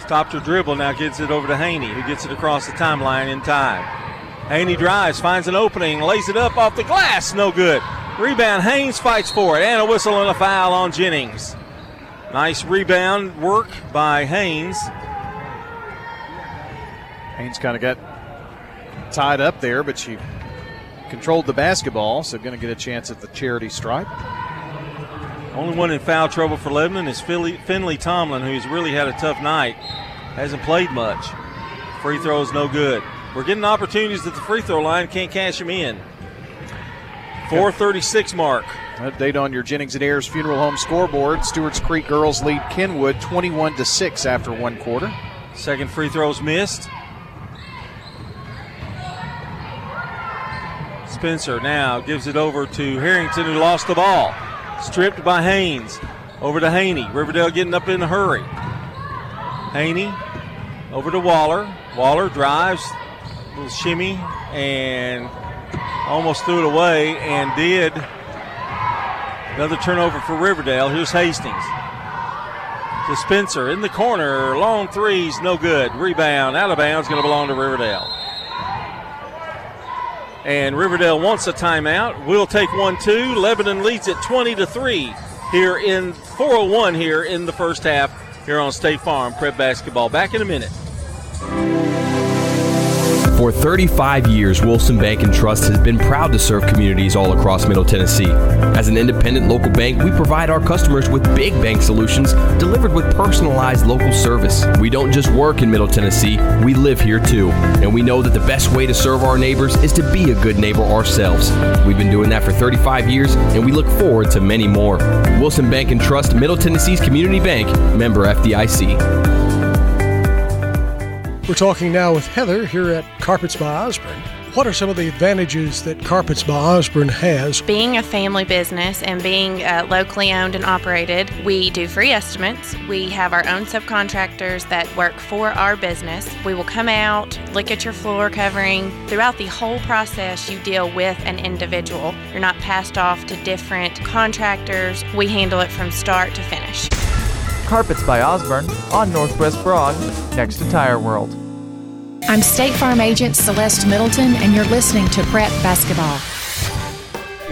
stopped her dribble, now gets it over to Haney, who gets it across the timeline in time. Haney drives, finds an opening, lays it up off the glass, no good. Rebound, Haynes fights for it, and a whistle and a foul on Jennings. Nice rebound work by Haynes. Haynes kind of got tied up there, but she controlled the basketball, so going to get a chance at the charity stripe. Only one in foul trouble for Lebanon is Philly, Finley Tomlin, who's really had a tough night. Hasn't played much. Free throws no good. We're getting opportunities at the free throw line, can't cash them in. 436 mark. Update on your Jennings and Ayers Funeral Home scoreboard. Stewart's Creek girls lead Kenwood 21 to 6 after one quarter. Second free throw's missed. Spencer now gives it over to Harrington, who lost the ball. Stripped by Haynes. Over to Haney. Riverdale getting up in a hurry. Haney over to Waller. Waller drives, little shimmy, and almost threw it away and did. Another turnover for Riverdale. Here's Hastings. To Spencer in the corner. Long threes, no good. Rebound out of bounds, going to belong to Riverdale. And Riverdale wants a timeout. We'll take one two. Lebanon leads at 20 to 3 here in 401 here in the first half here on State Farm Prep Basketball. Back in a minute. For 35 years, Wilson Bank and Trust has been proud to serve communities all across Middle Tennessee. As an independent local bank, we provide our customers with big bank solutions delivered with personalized local service. We don't just work in Middle Tennessee, we live here too. And we know that the best way to serve our neighbors is to be a good neighbor ourselves. We've been doing that for 35 years, and we look forward to many more. Wilson Bank and Trust, Middle Tennessee's community bank, member FDIC. We're talking now with Heather here at Carpets by Osborne. What are some of the advantages that Carpets by Osborne has? Being a family business and being uh, locally owned and operated, we do free estimates. We have our own subcontractors that work for our business. We will come out, look at your floor covering. Throughout the whole process, you deal with an individual. You're not passed off to different contractors. We handle it from start to finish. Carpets by Osborne on Northwest Broad, next to Tire World. I'm State Farm Agent Celeste Middleton, and you're listening to Prep Basketball.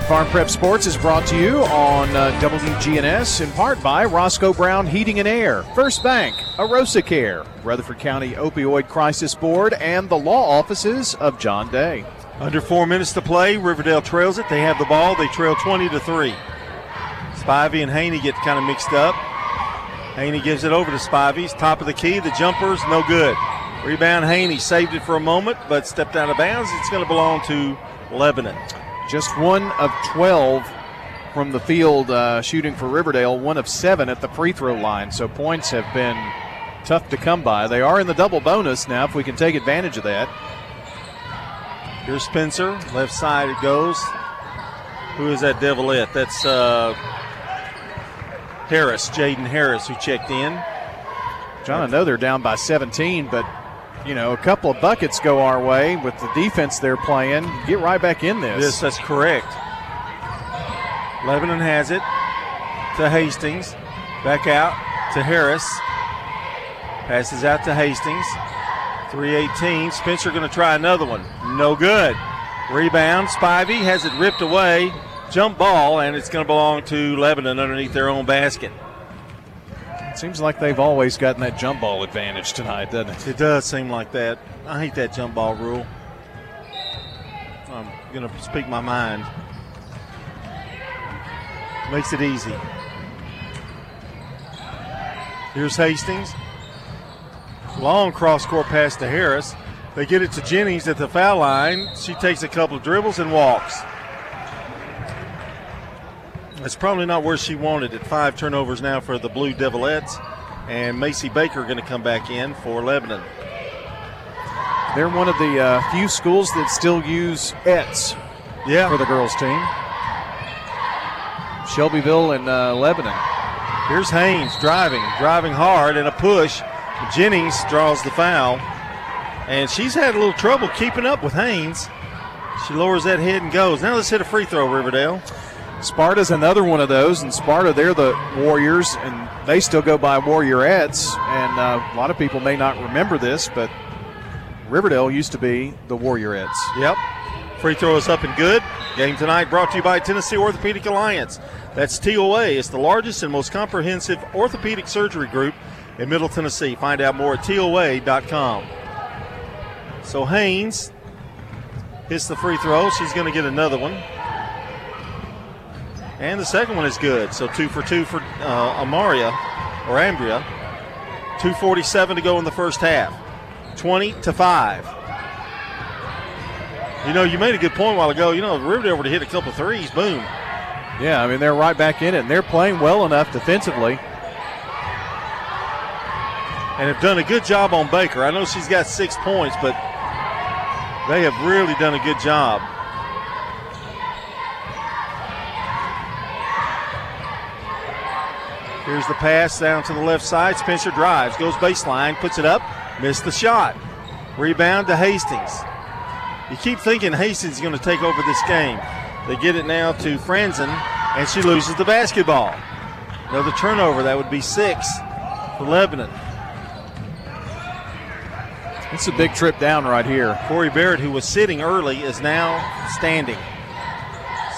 Farm Prep Sports is brought to you on uh, WGNS in part by Roscoe Brown Heating and Air, First Bank, Arosa Care, Rutherford County Opioid Crisis Board, and the law offices of John Day. Under four minutes to play, Riverdale trails it. They have the ball. They trail 20 to 3. Spivey and Haney get kind of mixed up. Haney gives it over to Spivey's top of the key. The jumper's no good. Rebound Haney saved it for a moment, but stepped out of bounds. It's going to belong to Lebanon. Just one of 12 from the field uh, shooting for Riverdale, one of seven at the free throw line. So points have been tough to come by. They are in the double bonus now if we can take advantage of that. Here's Spencer. Left side it goes. Who is that devil Devilet? That's uh, Harris, Jaden Harris, who checked in. John, I know they're down by 17, but you know, a couple of buckets go our way with the defense they're playing, get right back in this. Yes, that's correct. Lebanon has it to Hastings. Back out to Harris. Passes out to Hastings. 318. Spencer going to try another one. No good. Rebound. Spivey has it ripped away. Jump ball, and it's going to belong to Lebanon underneath their own basket. It seems like they've always gotten that jump ball advantage tonight, doesn't it? It does seem like that. I hate that jump ball rule. I'm going to speak my mind. Makes it easy. Here's Hastings. Long cross court pass to Harris. They get it to Jennings at the foul line. She takes a couple of dribbles and walks. It's probably not where she wanted it. Five turnovers now for the Blue Devilettes. And Macy Baker going to come back in for Lebanon. They're one of the uh, few schools that still use ETS yeah. for the girls' team. Shelbyville and uh, Lebanon. Here's Haynes driving, driving hard, and a push. Jennings draws the foul. And she's had a little trouble keeping up with Haynes. She lowers that head and goes. Now let's hit a free throw, Riverdale. Sparta's another one of those, and Sparta, they're the Warriors, and they still go by Warriorettes. And uh, a lot of people may not remember this, but Riverdale used to be the Warriorettes. Yep. Free throw is up and good. Game tonight brought to you by Tennessee Orthopedic Alliance. That's TOA. It's the largest and most comprehensive orthopedic surgery group in Middle Tennessee. Find out more at TOA.com. So Haynes hits the free throw. She's going to get another one. And the second one is good. So two for two for uh, Amaria or Ambria. 247 to go in the first half. 20 to 5. You know, you made a good point a while ago. You know, if Riverdale were to hit a couple threes, boom. Yeah, I mean, they're right back in it, and they're playing well enough defensively. And have done a good job on Baker. I know she's got six points, but they have really done a good job. Here's the pass down to the left side. Spencer drives, goes baseline, puts it up, missed the shot. Rebound to Hastings. You keep thinking Hastings is going to take over this game. They get it now to Franzen, and she loses the basketball. Another turnover. That would be six for Lebanon. It's a big trip down right here. Corey Barrett, who was sitting early, is now standing.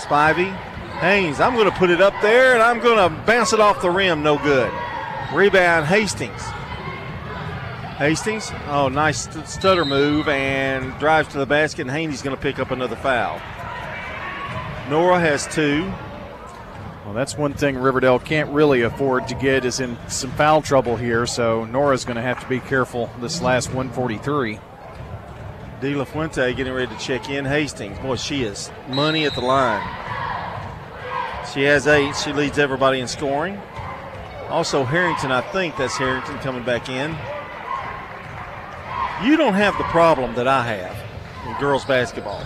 Spivey, Haynes, I'm going to put it up there and I'm going to bounce it off the rim. No good. Rebound, Hastings. Hastings, oh, nice stutter move and drives to the basket, and Haney's going to pick up another foul. Nora has two. Well, that's one thing Riverdale can't really afford to get is in some foul trouble here, so Nora's going to have to be careful this last 143. De La Fuente getting ready to check in. Hastings, boy, she is money at the line. She has eight. She leads everybody in scoring. Also, Harrington, I think that's Harrington coming back in. You don't have the problem that I have in girls basketball.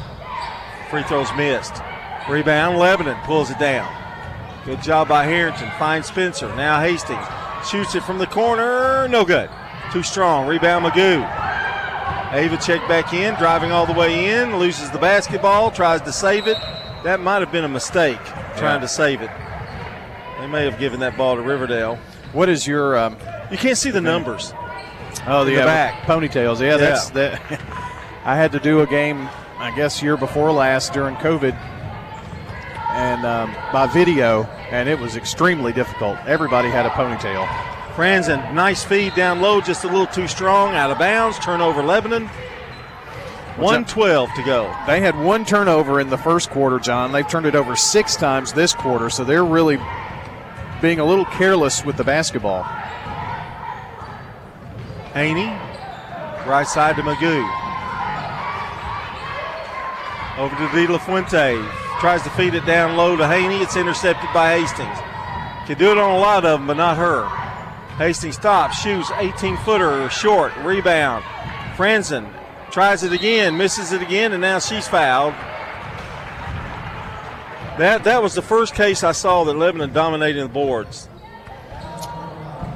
Free throws missed. Rebound, Lebanon pulls it down. Good job by Harrington. Finds Spencer. Now Hastings shoots it from the corner. No good. Too strong. Rebound, Magoo. Ava check back in, driving all the way in, loses the basketball, tries to save it. That might have been a mistake, trying yeah. to save it. They may have given that ball to Riverdale. What is your? Um, you can't see the numbers. Oh, the, the back ponytails. Yeah, yeah. that's that. (laughs) I had to do a game, I guess, year before last during COVID, and um, by video, and it was extremely difficult. Everybody had a ponytail. Franzen, nice feed down low, just a little too strong, out of bounds. Turnover, Lebanon. 112 to go. They had one turnover in the first quarter, John. They've turned it over six times this quarter, so they're really being a little careless with the basketball. Haney, right side to Magoo. Over to De La Fuente. Tries to feed it down low to Haney. It's intercepted by Hastings. Can do it on a lot of them, but not her. Hastings stops, shoots 18 footer short, rebound. Franzen tries it again, misses it again, and now she's fouled. That that was the first case I saw that Lebanon dominating the boards.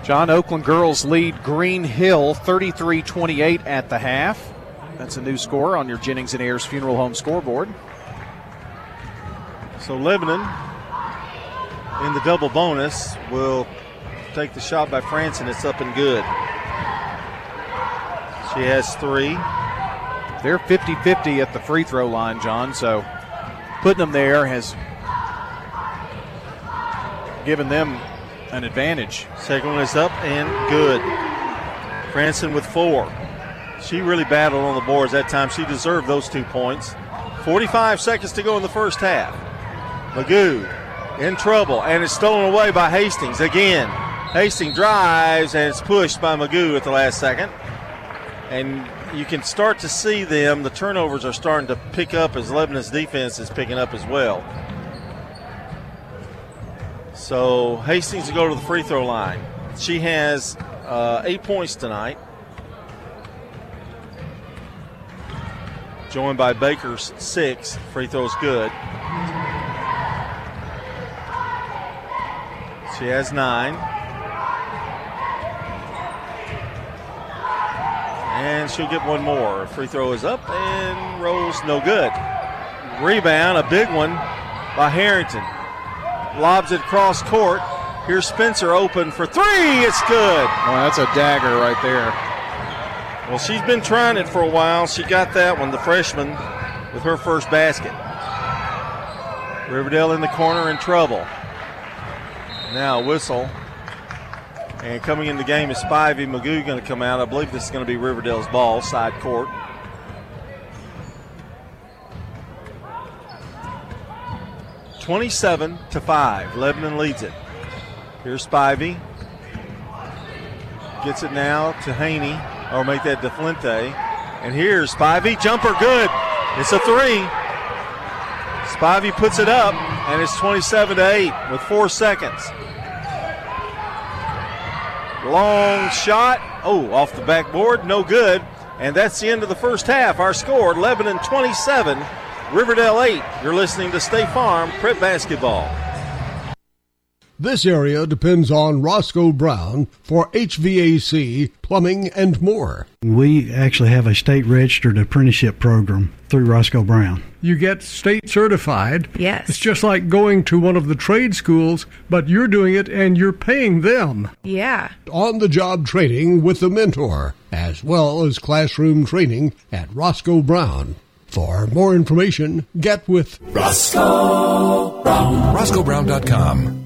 John Oakland girls lead Green Hill 33 28 at the half. That's a new score on your Jennings and Ayers Funeral Home scoreboard. So Lebanon in the double bonus will take the shot by Franzen. It's up and good. She has three. They're 50 50 at the free throw line, John, so putting them there has given them an advantage. Second one is up and good. Franzen with four. She really battled on the boards that time. She deserved those two points. 45 seconds to go in the first half. Magoo in trouble and it's stolen away by Hastings again. Hastings drives and it's pushed by Magoo at the last second. And you can start to see them, the turnovers are starting to pick up as Lebanon's defense is picking up as well. So Hastings to go to the free throw line. She has uh, eight points tonight. Joined by Baker's six. Free throw's good. She has nine. And she'll get one more. Free throw is up and rolls no good. Rebound, a big one by Harrington. Lobs it cross court. Here's Spencer open for three. It's good. Oh, that's a dagger right there. Well, she's been trying it for a while. She got that one, the freshman, with her first basket. Riverdale in the corner in trouble. Now whistle. And coming in the game is Spivey. Magoo going to come out. I believe this is going to be Riverdale's ball, side court. Twenty-seven to five. Lebanon leads it. Here's Spivey. Gets it now to Haney, or make that to Fuente. And here's Spivey. Jumper good. It's a three. Spivey puts it up, and it's 27 to 8 with four seconds. Long shot. Oh, off the backboard. No good. And that's the end of the first half. Our score Lebanon 27, Riverdale 8. You're listening to State Farm Prep Basketball. This area depends on Roscoe Brown for HVAC, plumbing, and more. We actually have a state registered apprenticeship program through Roscoe Brown. You get state certified. Yes. It's just like going to one of the trade schools, but you're doing it and you're paying them. Yeah. On the job training with the mentor, as well as classroom training at Roscoe Brown. For more information, get with Roscoe Brown. RoscoeBrown.com.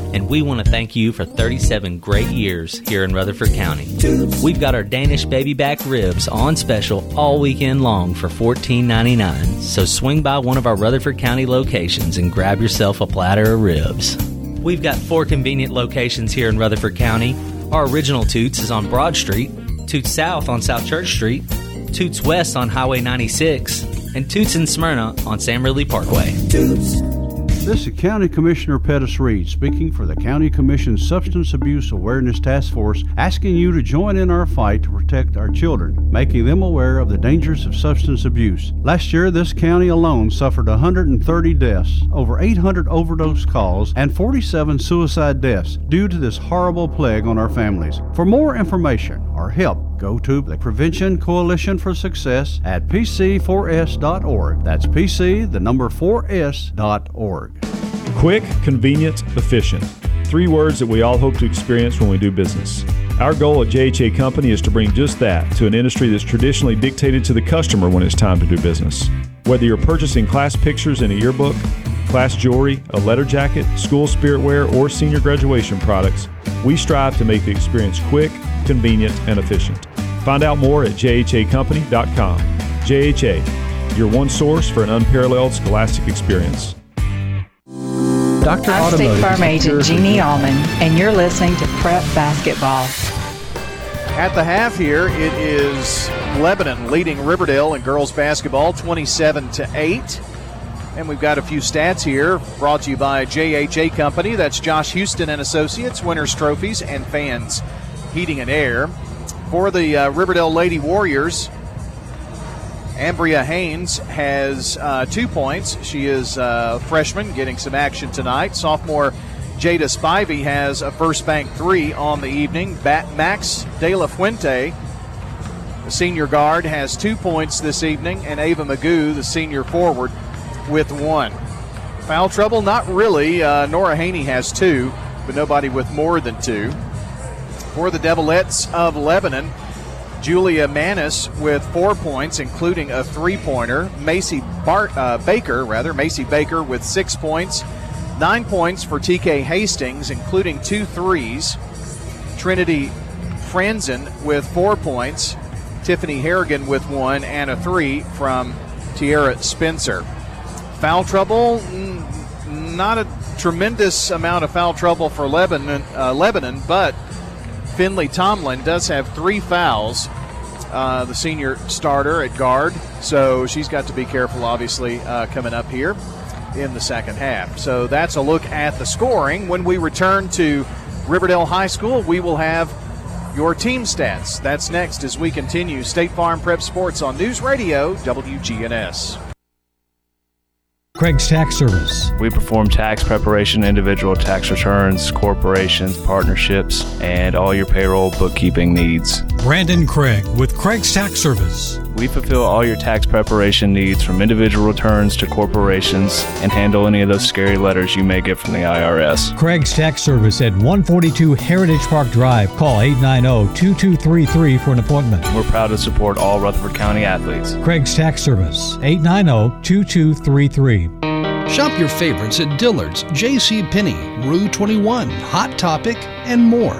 and we want to thank you for 37 great years here in Rutherford County. We've got our Danish baby back ribs on special all weekend long for $14.99, so swing by one of our Rutherford County locations and grab yourself a platter of ribs. We've got four convenient locations here in Rutherford County. Our original Toots is on Broad Street, Toots South on South Church Street, Toots West on Highway 96, and Toots in Smyrna on Sam Ridley Parkway. This is County Commissioner Pettis Reed speaking for the County Commission's Substance Abuse Awareness Task Force, asking you to join in our fight to protect our children, making them aware of the dangers of substance abuse. Last year, this county alone suffered 130 deaths, over 800 overdose calls, and 47 suicide deaths due to this horrible plague on our families. For more information or help, go to the Prevention Coalition for Success at pc4s.org. That's pc, the number 4s.org. Quick, convenient, efficient. three words that we all hope to experience when we do business. Our goal at JHA Company is to bring just that to an industry that's traditionally dictated to the customer when it's time to do business. Whether you're purchasing class pictures in a yearbook, class jewelry, a letter jacket, school spirit wear, or senior graduation products, we strive to make the experience quick, convenient, and efficient. Find out more at jhacompany.com. JHA, your one source for an unparalleled scholastic experience. Dr. I'm Automotive State Farm Agent Jeannie Allman, and you're listening to Prep Basketball. At the half here, it is Lebanon leading Riverdale in girls basketball 27 to 8. And we've got a few stats here brought to you by JHA Company. That's Josh Houston and Associates, Winners Trophies, and Fans Heating and Air. For the uh, Riverdale Lady Warriors, Ambria Haynes has uh, two points. She is a freshman getting some action tonight. Sophomore Jada Spivey has a first bank three on the evening. Bat Max De La Fuente, the senior guard, has two points this evening, and Ava Magoo, the senior forward, with one. Foul trouble? Not really. Uh, Nora Haney has two, but nobody with more than two. For the Devilettes of Lebanon, Julia Manis with four points, including a three-pointer. Macy Bart, uh, Baker, rather Macy Baker, with six points. Nine points for TK Hastings, including two threes. Trinity Franzen with four points. Tiffany Harrington with one and a three from Tierra Spencer. Foul trouble, not a tremendous amount of foul trouble for Lebanon, uh, Lebanon but Finley Tomlin does have three fouls, uh, the senior starter at guard. So she's got to be careful, obviously, uh, coming up here in the second half. So that's a look at the scoring. When we return to Riverdale High School, we will have your team stats. That's next as we continue State Farm Prep Sports on News Radio WGNS. Craig's Tax Service. We perform tax preparation, individual tax returns, corporations, partnerships, and all your payroll bookkeeping needs. Brandon Craig with Craig's Tax Service. We fulfill all your tax preparation needs from individual returns to corporations and handle any of those scary letters you may get from the IRS. Craig's Tax Service at 142 Heritage Park Drive. Call 890 2233 for an appointment. We're proud to support all Rutherford County athletes. Craig's Tax Service 890 2233. Shop your favorites at Dillard's, J.C. Penney, Rue 21, Hot Topic, and more.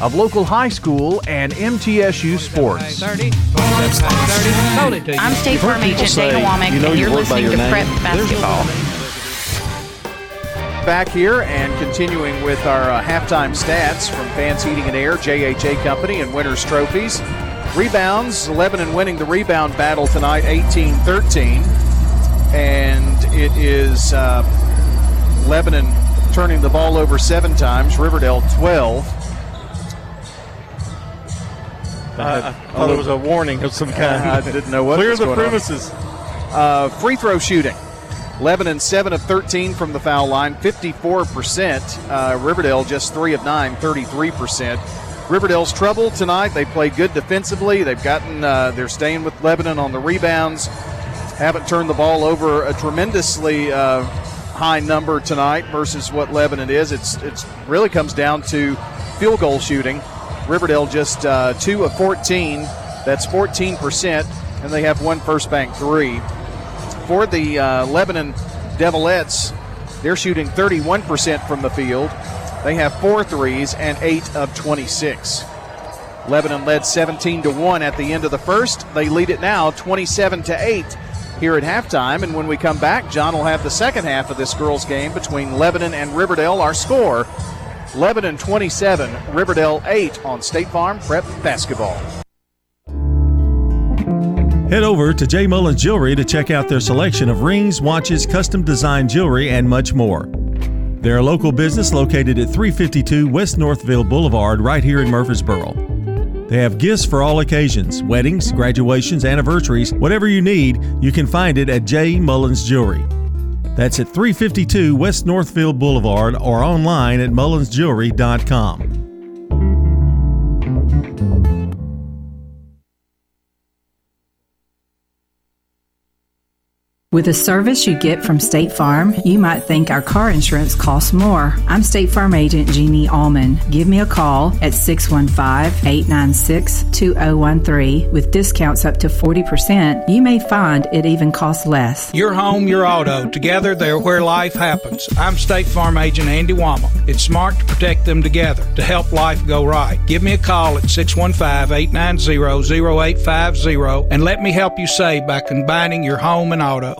of local high school and MTSU sports. I'm State Farm Agent Dana Womack, you know and you're listening to Prep Basketball. Back here and continuing with our uh, halftime stats from Fans Heating and Air, JHA Company, and Winners Trophies. Rebounds, Lebanon winning the rebound battle tonight, 18 13. And it is. Uh, Lebanon turning the ball over seven times, Riverdale 12. I thought it was a warning of some kind. I didn't know what Clear was the going on. premises. Uh, free throw shooting. Lebanon 7 of 13 from the foul line, 54%. Uh, Riverdale just 3 of 9, 33%. Riverdale's trouble tonight. They played good defensively. They've gotten, uh, they're staying with Lebanon on the rebounds. Haven't turned the ball over a tremendously uh, high number tonight versus what Lebanon is. It's it's really comes down to field goal shooting. Riverdale just uh, 2 of 14. That's 14%, and they have one first bank three for the uh, Lebanon Devilettes, they're shooting 31% from the field. They have four threes and eight of 26. Lebanon led 17 to 1 at the end of the first. They lead it now 27 to 8 here at halftime. And when we come back, John will have the second half of this girls' game between Lebanon and Riverdale. Our score Lebanon 27, Riverdale 8 on State Farm Prep Basketball. Head over to J. Mullins Jewelry to check out their selection of rings, watches, custom designed jewelry, and much more. They're a local business located at 352 West Northfield Boulevard, right here in Murfreesboro. They have gifts for all occasions weddings, graduations, anniversaries, whatever you need, you can find it at J. Mullins Jewelry. That's at 352 West Northfield Boulevard or online at mullinsjewelry.com. With the service you get from State Farm, you might think our car insurance costs more. I'm State Farm agent Jeannie Allman. Give me a call at 615-896-2013 with discounts up to 40%. You may find it even costs less. Your home, your auto. Together, they're where life happens. I'm State Farm agent Andy Wama. It's smart to protect them together to help life go right. Give me a call at 615-890-0850 and let me help you save by combining your home and auto.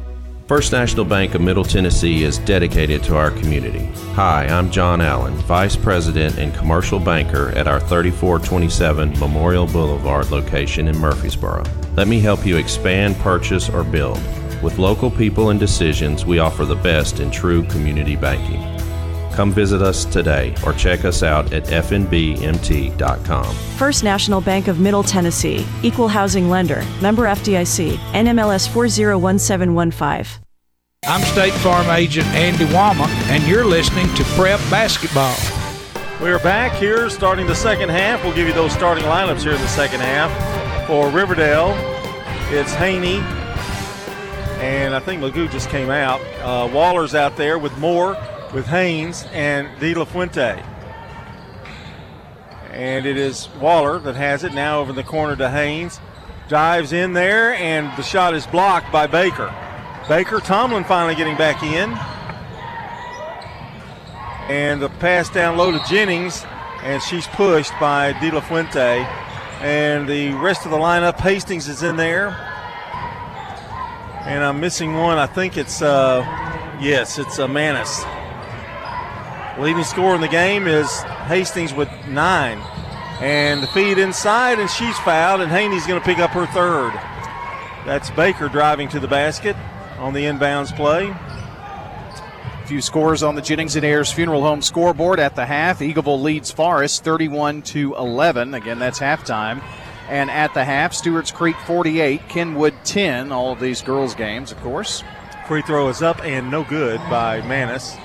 First National Bank of Middle Tennessee is dedicated to our community. Hi, I'm John Allen, Vice President and Commercial Banker at our 3427 Memorial Boulevard location in Murfreesboro. Let me help you expand, purchase, or build. With local people and decisions, we offer the best in true community banking. Come visit us today or check us out at fnbmt.com. First National Bank of Middle Tennessee, Equal Housing Lender, member FDIC, NMLS 401715. I'm State Farm agent Andy Wama, and you're listening to Prep Basketball. We are back here starting the second half. We'll give you those starting lineups here in the second half. For Riverdale, it's Haney, and I think Magoo just came out. Uh, Waller's out there with Moore, with Haynes, and De La Fuente. And it is Waller that has it now over the corner to Haynes. Dives in there, and the shot is blocked by Baker. Baker, Tomlin finally getting back in. And the pass down low to Jennings, and she's pushed by De La Fuente. And the rest of the lineup, Hastings is in there. And I'm missing one. I think it's, uh, yes, it's uh, Manis. Leading scorer in the game is Hastings with nine. And the feed inside, and she's fouled, and Haney's going to pick up her third. That's Baker driving to the basket on the inbounds play. A few scores on the Jennings and Ayers Funeral Home scoreboard at the half. Eagleville leads Forrest 31 to 11. Again, that's halftime. And at the half, Stewart's Creek 48, Kenwood 10. All of these girls' games, of course. Free throw is up and no good by Manis.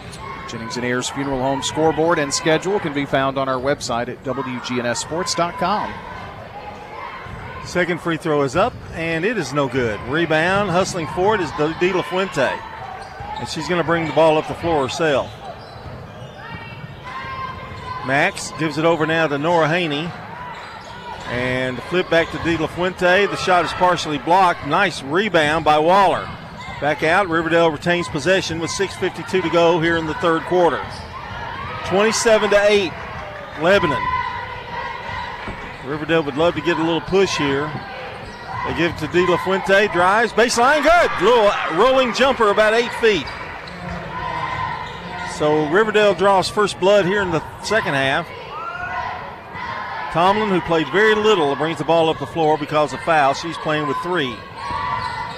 Jennings and Ayers Funeral Home scoreboard and schedule can be found on our website at WGNSSports.com. Second free throw is up, and it is no good. Rebound, hustling forward is De La Fuente. And she's going to bring the ball up the floor herself. Max gives it over now to Nora Haney. And the flip back to De La Fuente. The shot is partially blocked. Nice rebound by Waller. Back out. Riverdale retains possession with 6.52 to go here in the third quarter. 27 to 8, Lebanon. Riverdale would love to get a little push here. They give it to De La Fuente, drives, baseline, good. Little uh, rolling jumper about eight feet. So Riverdale draws first blood here in the second half. Tomlin, who played very little, brings the ball up the floor because of foul. She's playing with three.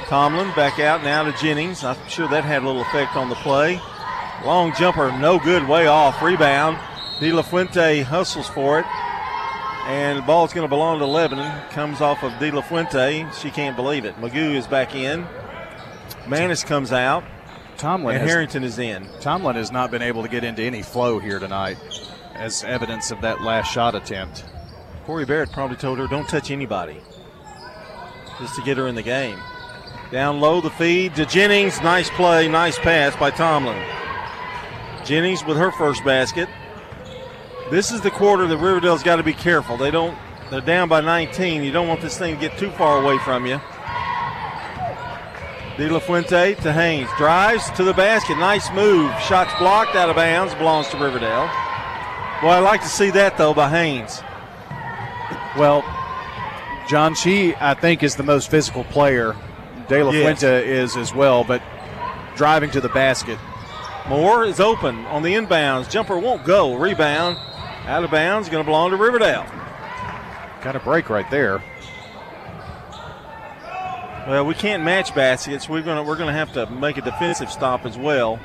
Tomlin back out now to Jennings. I'm sure that had a little effect on the play. Long jumper, no good, way off. Rebound. De La Fuente hustles for it. And the ball's going to belong to Lebanon. Comes off of De La Fuente. She can't believe it. Magoo is back in. Manis comes out. Tomlin and has, Harrington is in. Tomlin has not been able to get into any flow here tonight, as evidence of that last shot attempt. Corey Barrett probably told her, "Don't touch anybody," just to get her in the game. Down low, the feed to Jennings. Nice play, nice pass by Tomlin. Jennings with her first basket. This is the quarter that Riverdale's got to be careful. They don't. They're down by 19. You don't want this thing to get too far away from you. De La Fuente to Haynes. Drives to the basket. Nice move. Shots blocked out of bounds. Belongs to Riverdale. Boy, I like to see that, though, by Haynes. Well, John, she, I think, is the most physical player. De La Yes. Fuente is as well, but driving to the basket. Moore is open on the inbounds. Jumper won't go. Rebound. Out of bounds. Going to belong to Riverdale. Got a break right there. Well, we can't match baskets. We're gonna we're gonna have to make a defensive stop as well.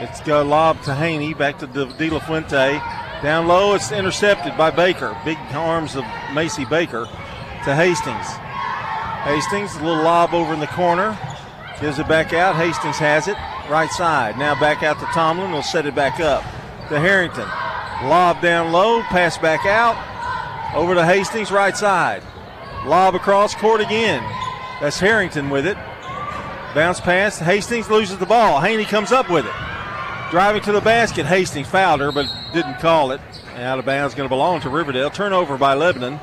It's got a lob to Haney, back to De, De La Fuente. Down low, it's intercepted by Baker. Big arms of Macy Baker to Hastings. Hastings, a little lob over in the corner. Gives it back out. Hastings has it. Right side. Now back out to Tomlin. Will set it back up to Harrington. Lob down low. Pass back out. Over to Hastings, right side. Lob across court again. That's Harrington with it. Bounce pass. Hastings loses the ball. Haney comes up with it. Driving to the basket. Hastings fouled her, but didn't call it. Out of bounds, going to belong to Riverdale. Turnover by Lebanon.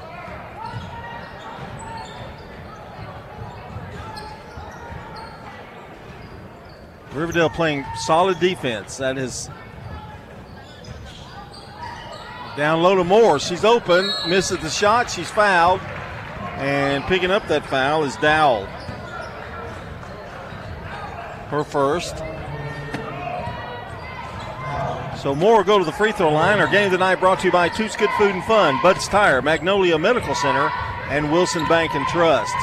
Riverdale playing solid defense. That is down low to Moore. She's open, misses the shot. She's fouled. And picking up that foul is Dowell. Her first. So Moore go to the free throw line. Our game tonight brought to you by Toots Good Food and Fun, Bud's Tire, Magnolia Medical Center, and Wilson Bank and Trust.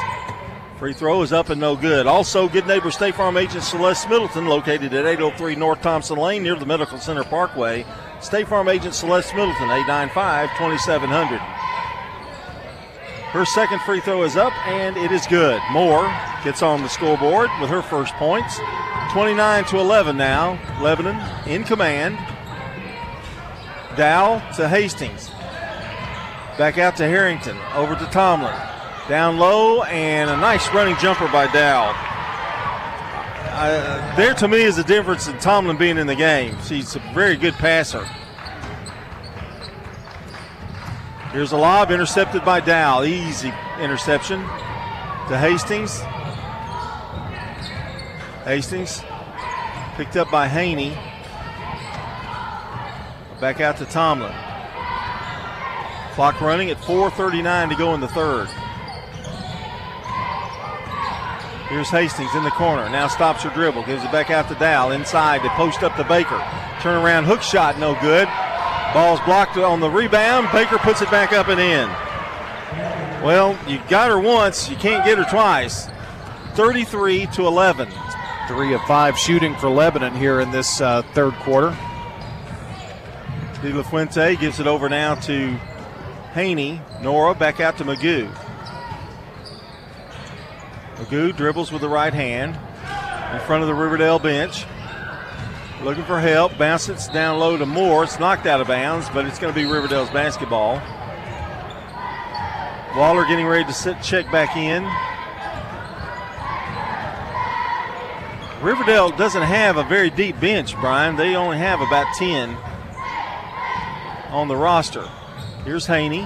Free throw is up and no good. Also, good neighbor State Farm agent Celeste Middleton, located at 803 North Thompson Lane near the Medical Center Parkway. State Farm agent Celeste Middleton, 895 2700. Her second free throw is up and it is good. Moore gets on the scoreboard with her first points. 29 to 11 now. Lebanon in command. Dow to Hastings. Back out to Harrington. Over to Tomlin. Down low and a nice running jumper by Dow. Uh, there to me is the difference in Tomlin being in the game. She's a very good passer. Here's a lob intercepted by Dow. Easy interception to Hastings. Hastings picked up by Haney. Back out to Tomlin. Clock running at 4.39 to go in the third. Here's Hastings in the corner. Now stops her dribble. Gives it back out to Dow. Inside. to post up to Baker. Turn around hook shot. No good. Ball's blocked on the rebound. Baker puts it back up and in. Well, you got her once. You can't get her twice. 33 to 11. Three of five shooting for Lebanon here in this uh, third quarter. De La Fuente gives it over now to Haney. Nora back out to Magoo. Magoo dribbles with the right hand in front of the Riverdale bench. Looking for help. Bounces down low to Moore. It's knocked out of bounds, but it's going to be Riverdale's basketball. Waller getting ready to sit, check back in. Riverdale doesn't have a very deep bench, Brian. They only have about 10 on the roster. Here's Haney.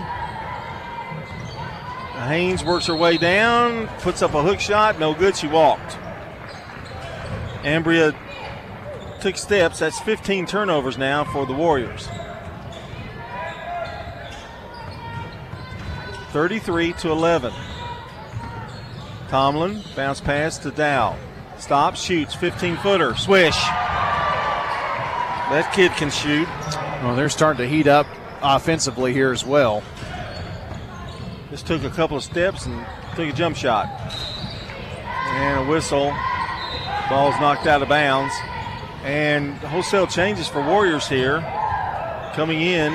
Haynes works her way down, puts up a hook shot, no good. She walked. Ambria took steps. That's 15 turnovers now for the Warriors. 33 to 11. Tomlin bounce pass to Dow. Stops, shoots, 15 footer, swish. That kid can shoot. Well, they're starting to heat up offensively here as well. Just took a couple of steps and took a jump shot. And a whistle. Ball's knocked out of bounds. And wholesale changes for Warriors here. Coming in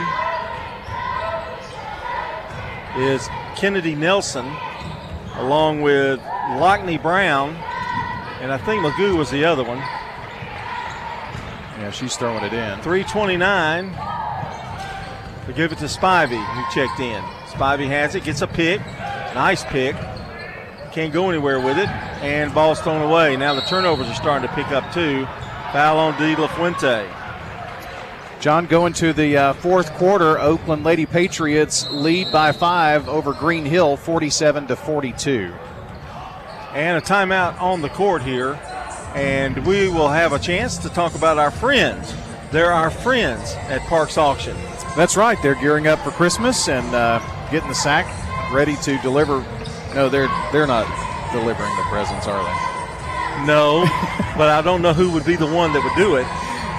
is Kennedy Nelson along with Lockney Brown. And I think Magoo was the other one. Yeah, she's throwing it in. 329. We give it to Spivey, who checked in. Spivey has it, gets a pick. Nice pick. Can't go anywhere with it. And ball's thrown away. Now the turnovers are starting to pick up too. Foul on De La Fuente. John, going to the uh, fourth quarter, Oakland Lady Patriots lead by five over Green Hill, 47 to 42. And a timeout on the court here. And we will have a chance to talk about our friends. They're our friends at Parks Auction. That's right. They're gearing up for Christmas and uh, getting the sack ready to deliver. No, they're they're not delivering the presents, are they? No, but I don't know who would be the one that would do it.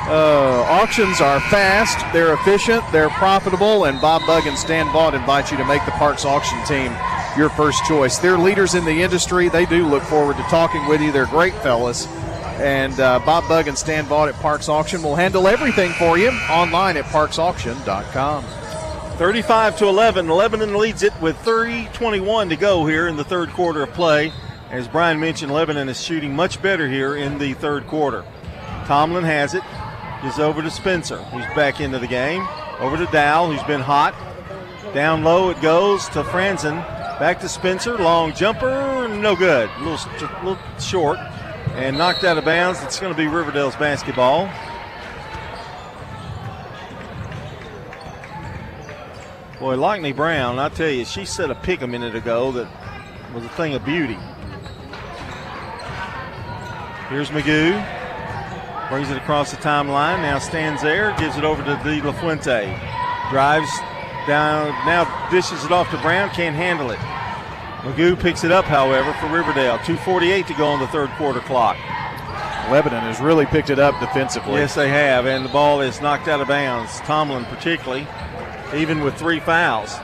Uh, auctions are fast, they're efficient, they're profitable, and Bob Bug and Stan Vaught invite you to make the Parks Auction team your first choice. They're leaders in the industry. They do look forward to talking with you. They're great fellas. And uh, Bob Bug and Stan Vaught at Parks Auction will handle everything for you online at parksauction.com. 35 to 11. Lebanon leads it with 3:21 to go here in the third quarter of play. As Brian mentioned, Lebanon is shooting much better here in the third quarter. Tomlin has it. Is over to Spencer, who's back into the game. Over to Dow, who's been hot. Down low it goes to Franzen. Back to Spencer. Long jumper, no good. A little, little short and knocked out of bounds. It's going to be Riverdale's basketball. Boy, Lockney Brown, I tell you, she set a pick a minute ago that was a thing of beauty. Here's Magoo. Brings it across the timeline. Now stands there, gives it over to De La Fuente. Drives down, now dishes it off to Brown, can't handle it. Magoo picks it up, however, for Riverdale. 2.48 to go on the third quarter clock. Lebanon has really picked it up defensively. Yes, they have, and the ball is knocked out of bounds. Tomlin, particularly, even with three fouls.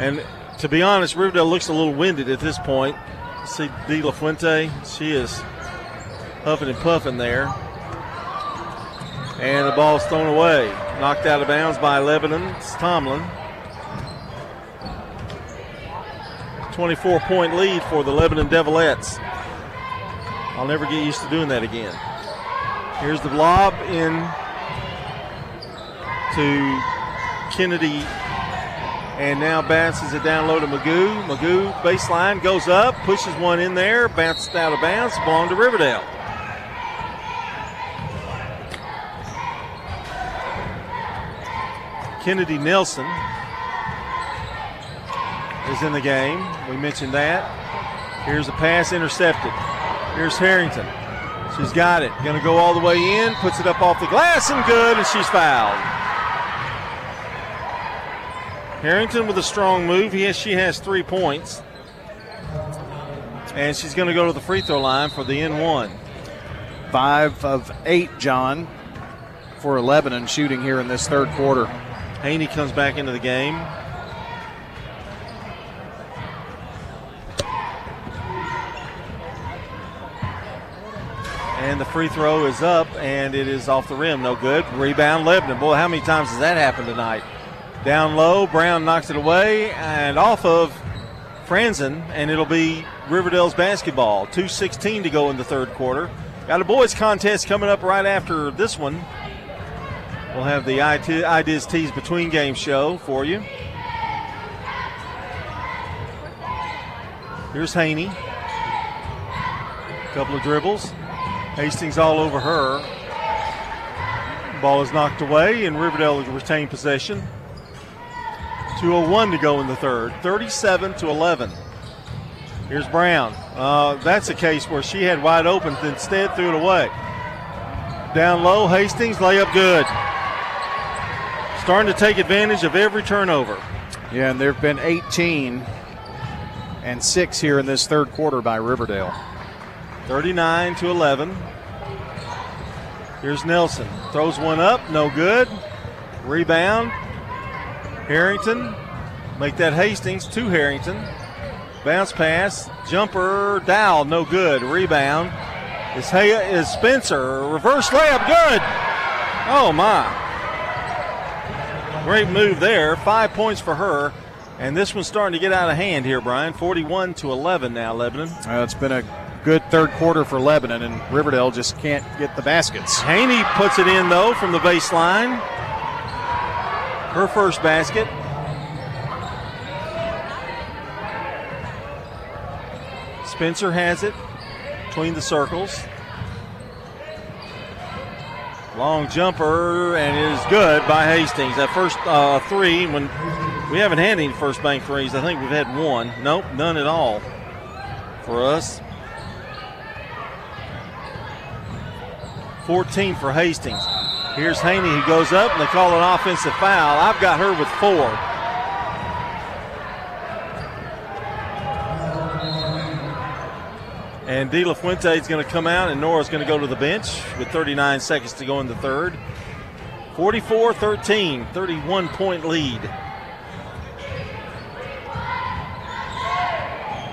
And to be honest, Riverdale looks a little winded at this point. See De La Fuente, she is huffing and puffing there. And the ball's thrown away. Knocked out of bounds by Lebanon. It's Tomlin. 24 point lead for the Lebanon Devilettes. I'll never get used to doing that again. Here's the lob in to Kennedy and now bounces it down low to Magoo. Magoo baseline goes up, pushes one in there, bounces out of bounds, belong to Riverdale. Kennedy Nelson is in the game. We mentioned that. Here's a pass intercepted. Here's Harrington. She's got it. Going to go all the way in, puts it up off the glass and good, and she's fouled. Harrington with a strong move. Yes, she has three points. And she's going to go to the free throw line for the N1. Five of eight, John, for Lebanon shooting here in this third quarter. Haney comes back into the game. And the free throw is up, and it is off the rim. No good. Rebound, Lebanon. Boy, how many times has that happened tonight? Down low, Brown knocks it away, and off of Franzen, and it'll be Riverdale's basketball. 2.16 to go in the third quarter. Got a boys' contest coming up right after this one. We'll have the Ideas Tees Between Game show for you. Here's Haney. A Couple of dribbles. Hastings all over her. Ball is knocked away, and Riverdale will retain possession. 201 to go in the third. 37 to 11. Here's Brown. Uh, that's a case where she had wide open, instead threw it away. Down low, Hastings, layup good. Starting to take advantage of every turnover. Yeah, and there have been 18 and 6 here in this third quarter by Riverdale. 39 to 11. Here's Nelson. Throws one up, no good. Rebound. Harrington. Make that Hastings to Harrington. Bounce pass. Jumper. Dow, no good. Rebound. Is Hay- is Spencer. Reverse layup, good. Oh my. Great move there. Five points for her. And this one's starting to get out of hand here, Brian. 41 to 11 now, Lebanon. Uh, it's been a good third quarter for Lebanon, and Riverdale just can't get the baskets. Haney puts it in, though, from the baseline. Her first basket. Spencer has it between the circles. Long jumper and it is good by Hastings. That first uh, three, when we haven't had any first bank threes, I think we've had one. Nope, none at all for us. 14 for Hastings. Here's Haney who goes up and they call an offensive foul. I've got her with four. And De La Fuente is going to come out, and Nora's going to go to the bench with 39 seconds to go in the third. 44 13, 31 point lead.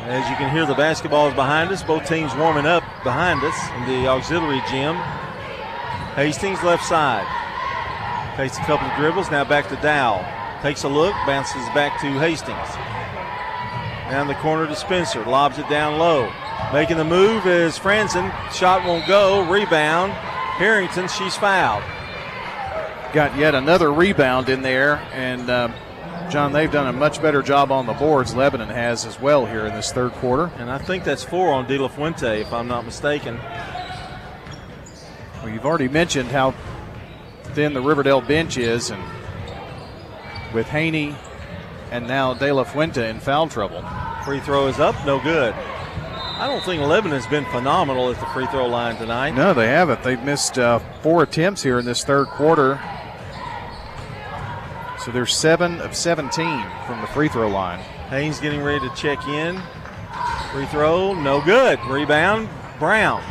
As you can hear, the basketball is behind us. Both teams warming up behind us in the auxiliary gym. Hastings left side. Takes a couple of dribbles, now back to Dow. Takes a look, bounces back to Hastings. Down the corner to Spencer, lobs it down low. Making the move is Franzen. Shot won't go. Rebound. Harrington, she's fouled. Got yet another rebound in there, and uh, John, they've done a much better job on the boards. Lebanon has as well here in this third quarter. And I think that's four on De La Fuente, if I'm not mistaken. You've already mentioned how thin the Riverdale bench is, and with Haney and now De La Fuente in foul trouble. Free throw is up, no good. I don't think Lebanon has been phenomenal at the free throw line tonight. No, they haven't. They've missed uh, four attempts here in this third quarter. So they're seven of 17 from the free throw line. Haynes getting ready to check in. Free throw, no good. Rebound, Brown.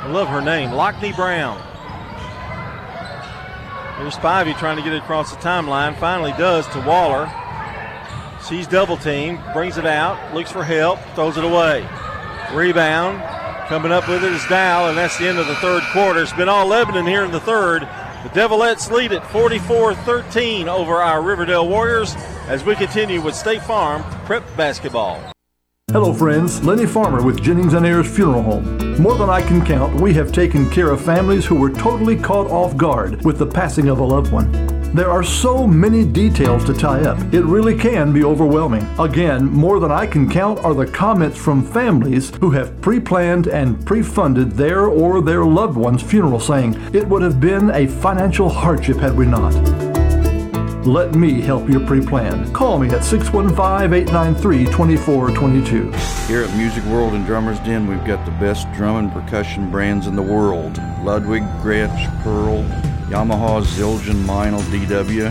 I love her name, Lockney Brown. Here's Spivey trying to get it across the timeline. Finally does to Waller. She's double teamed, brings it out, looks for help, throws it away. Rebound. Coming up with it is Dow, and that's the end of the third quarter. It's been all Lebanon here in the third. The Devilettes lead at 44 13 over our Riverdale Warriors as we continue with State Farm prep basketball. Hello, friends. Lenny Farmer with Jennings and Ayers Funeral Home. More than I can count, we have taken care of families who were totally caught off guard with the passing of a loved one. There are so many details to tie up, it really can be overwhelming. Again, more than I can count are the comments from families who have pre planned and pre funded their or their loved one's funeral, saying it would have been a financial hardship had we not. Let me help you pre plan. Call me at 615 893 2422. Here at Music World and Drummers Den, we've got the best drum and percussion brands in the world Ludwig, Gretsch, Pearl, Yamaha, Zildjian, Meinl, DW.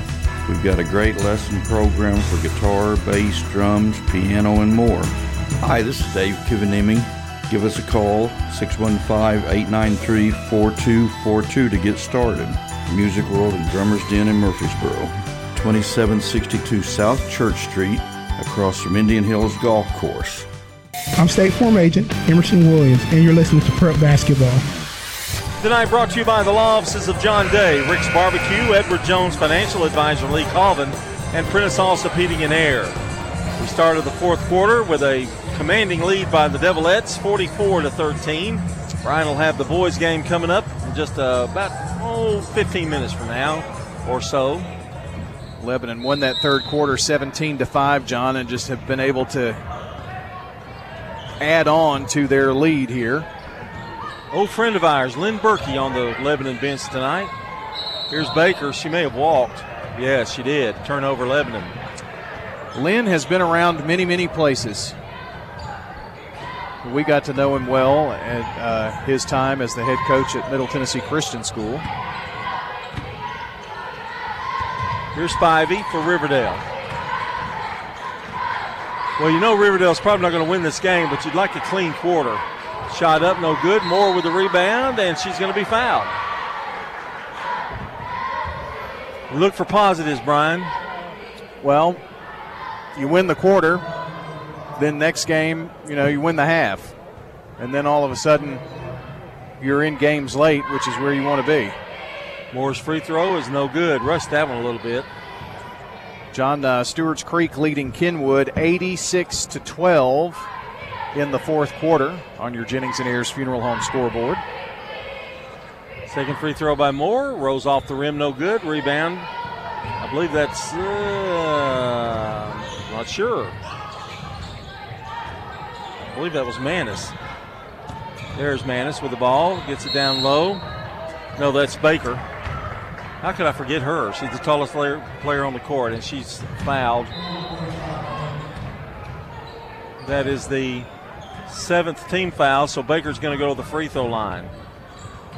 We've got a great lesson program for guitar, bass, drums, piano, and more. Hi, this is Dave Kivanimi. Give us a call, 615 893 4242 to get started. Music World and Drummers Den in Murfreesboro. 2762 South Church Street, across from Indian Hills Golf Course. I'm State Farm Agent Emerson Williams, and you're listening to Prep Basketball. Tonight brought to you by the law offices of John Day, Rick's Barbecue, Edward Jones Financial Advisor Lee Colvin, and Prentice Allsup Heating and Air. We started the fourth quarter with a commanding lead by the Devilettes, 44 to 13. Brian will have the boys game coming up in just uh, about oh 15 minutes from now or so. Lebanon won that third quarter 17 to 5, John, and just have been able to add on to their lead here. Old friend of ours, Lynn Berkey, on the Lebanon bench tonight. Here's Baker. She may have walked. Yes, she did. Turnover Lebanon. Lynn has been around many, many places. We got to know him well at uh, his time as the head coach at Middle Tennessee Christian School. Here's Spivey for Riverdale. Well, you know Riverdale's probably not going to win this game, but you'd like a clean quarter. Shot up, no good. Moore with the rebound, and she's going to be fouled. Look for positives, Brian. Well, you win the quarter, then next game, you know, you win the half. And then all of a sudden, you're in games late, which is where you want to be. Moore's free throw is no good. Rushed that one a little bit. John uh, Stewart's Creek leading Kenwood 86 to 12 in the fourth quarter on your Jennings and Ayers Funeral Home scoreboard. Second free throw by Moore. Rolls off the rim, no good. Rebound. I believe that's. Uh, not sure. I believe that was Manis. There's Manis with the ball. Gets it down low. No, that's Baker. How could I forget her? She's the tallest player, player on the court, and she's fouled. That is the seventh team foul, so Baker's going to go to the free throw line.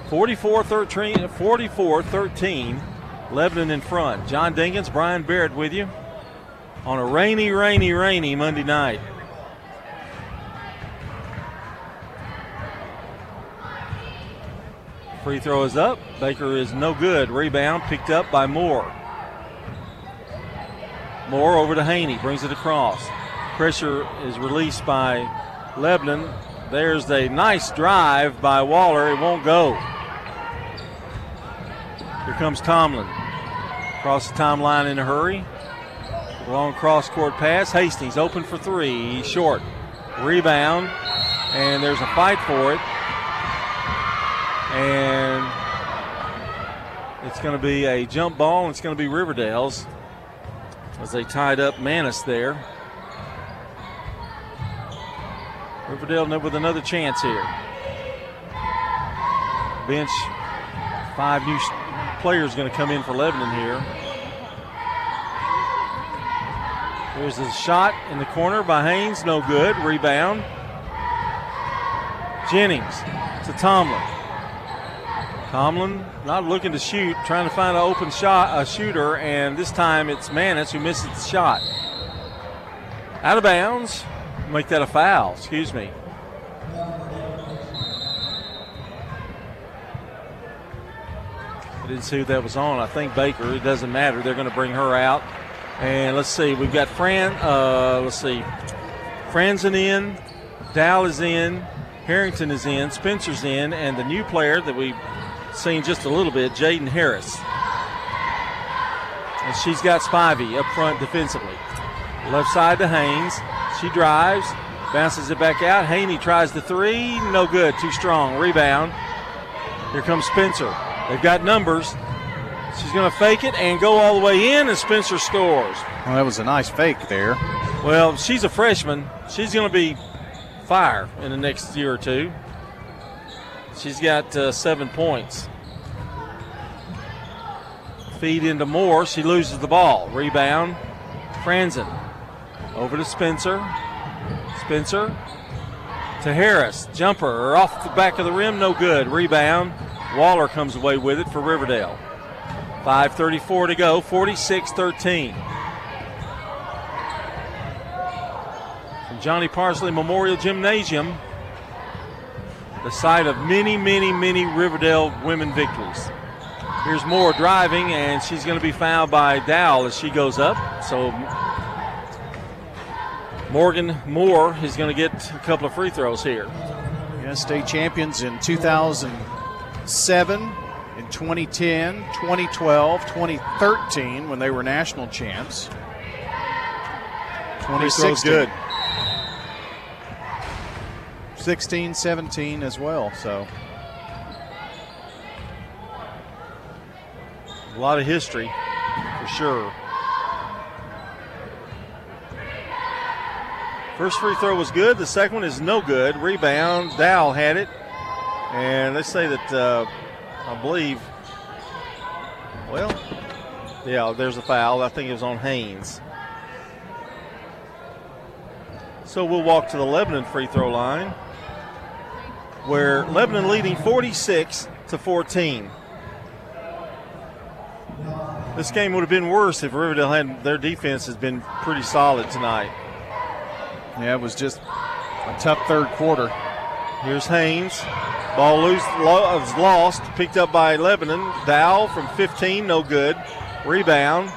44 13, 44 13, Lebanon in front. John Dinkins, Brian Barrett with you on a rainy, rainy, rainy Monday night. Free throw is up. Baker is no good. Rebound picked up by Moore. Moore over to Haney, brings it across. Pressure is released by Lebanon. There's a nice drive by Waller. It won't go. Here comes Tomlin. Across the timeline in a hurry. Long cross court pass. Hastings open for three. Short. Rebound. And there's a fight for it. And it's going to be a jump ball, and it's going to be Riverdale's as they tied up Manis there. Riverdale with another chance here. Bench, five new players going to come in for Lebanon here. There's a shot in the corner by Haynes, no good. Rebound. Jennings to Tomlin. Tomlin not looking to shoot, trying to find an open shot, a shooter, and this time it's Manis who misses the shot. Out of bounds. Make that a foul, excuse me. I didn't see who that was on. I think Baker. It doesn't matter. They're going to bring her out. And let's see. We've got Fran. Uh, let's see. Franzen in. Dow is in. Harrington is in. Spencer's in. And the new player that we've seen just a little bit, Jaden Harris. And she's got Spivey up front defensively. Left side to Haynes. She drives, bounces it back out. Haney tries the three. No good. Too strong. Rebound. Here comes Spencer. They've got numbers. She's going to fake it and go all the way in, and Spencer scores. Well, that was a nice fake there. Well, she's a freshman. She's going to be fire in the next year or two. She's got uh, seven points. Feed into Moore. She loses the ball. Rebound. Franzen. Over to Spencer. Spencer to Harris. Jumper off the back of the rim. No good. Rebound. Waller comes away with it for Riverdale. 5.34 to go. 46 13. From Johnny Parsley Memorial Gymnasium, the site of many, many, many Riverdale women victories. Here's Moore driving, and she's going to be fouled by Dow as she goes up. So Morgan Moore is going to get a couple of free throws here. Yeah, state champions in 2007, in 2010, 2012, 2013 when they were national champs. 2016. good. 16, 17 as well. So a lot of history for sure. First free throw was good. The second one is no good. Rebound. Dow had it. And let's say that uh, I believe, well, yeah, there's a foul. I think it was on Haynes. So we'll walk to the Lebanon free throw line, where Lebanon leading 46 to 14. This game would have been worse if Riverdale had their defense has been pretty solid tonight. Yeah, it was just a tough third quarter. Here's Haynes. Ball loose, lo- was lost, picked up by Lebanon. Dow from 15, no good. Rebound.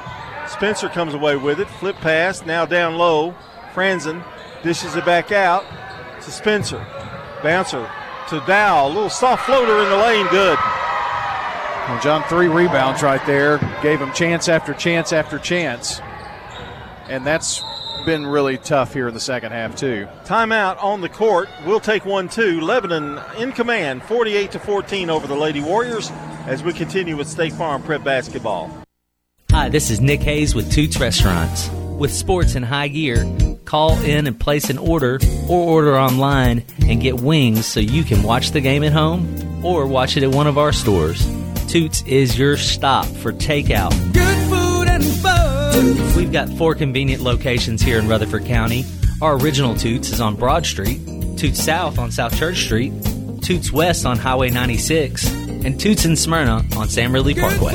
Spencer comes away with it. Flip pass, now down low. Franzen dishes it back out to Spencer. Bouncer to Dow. A little soft floater in the lane, good. Well, John, three rebounds right there. Gave him chance after chance after chance. And that's been really tough here in the second half, too. Timeout on the court. We'll take one, too. Lebanon in command, 48 to 14 over the Lady Warriors as we continue with State Farm Prep basketball. Hi, this is Nick Hayes with Toots Restaurants. With sports in high gear, call in and place an order or order online and get wings so you can watch the game at home or watch it at one of our stores. Toots is your stop for takeout. Good food and fun. We've got four convenient locations here in Rutherford County. Our original Toots is on Broad Street, Toots South on South Church Street, Toots West on Highway 96, and Toots in Smyrna on Sam Ridley Parkway.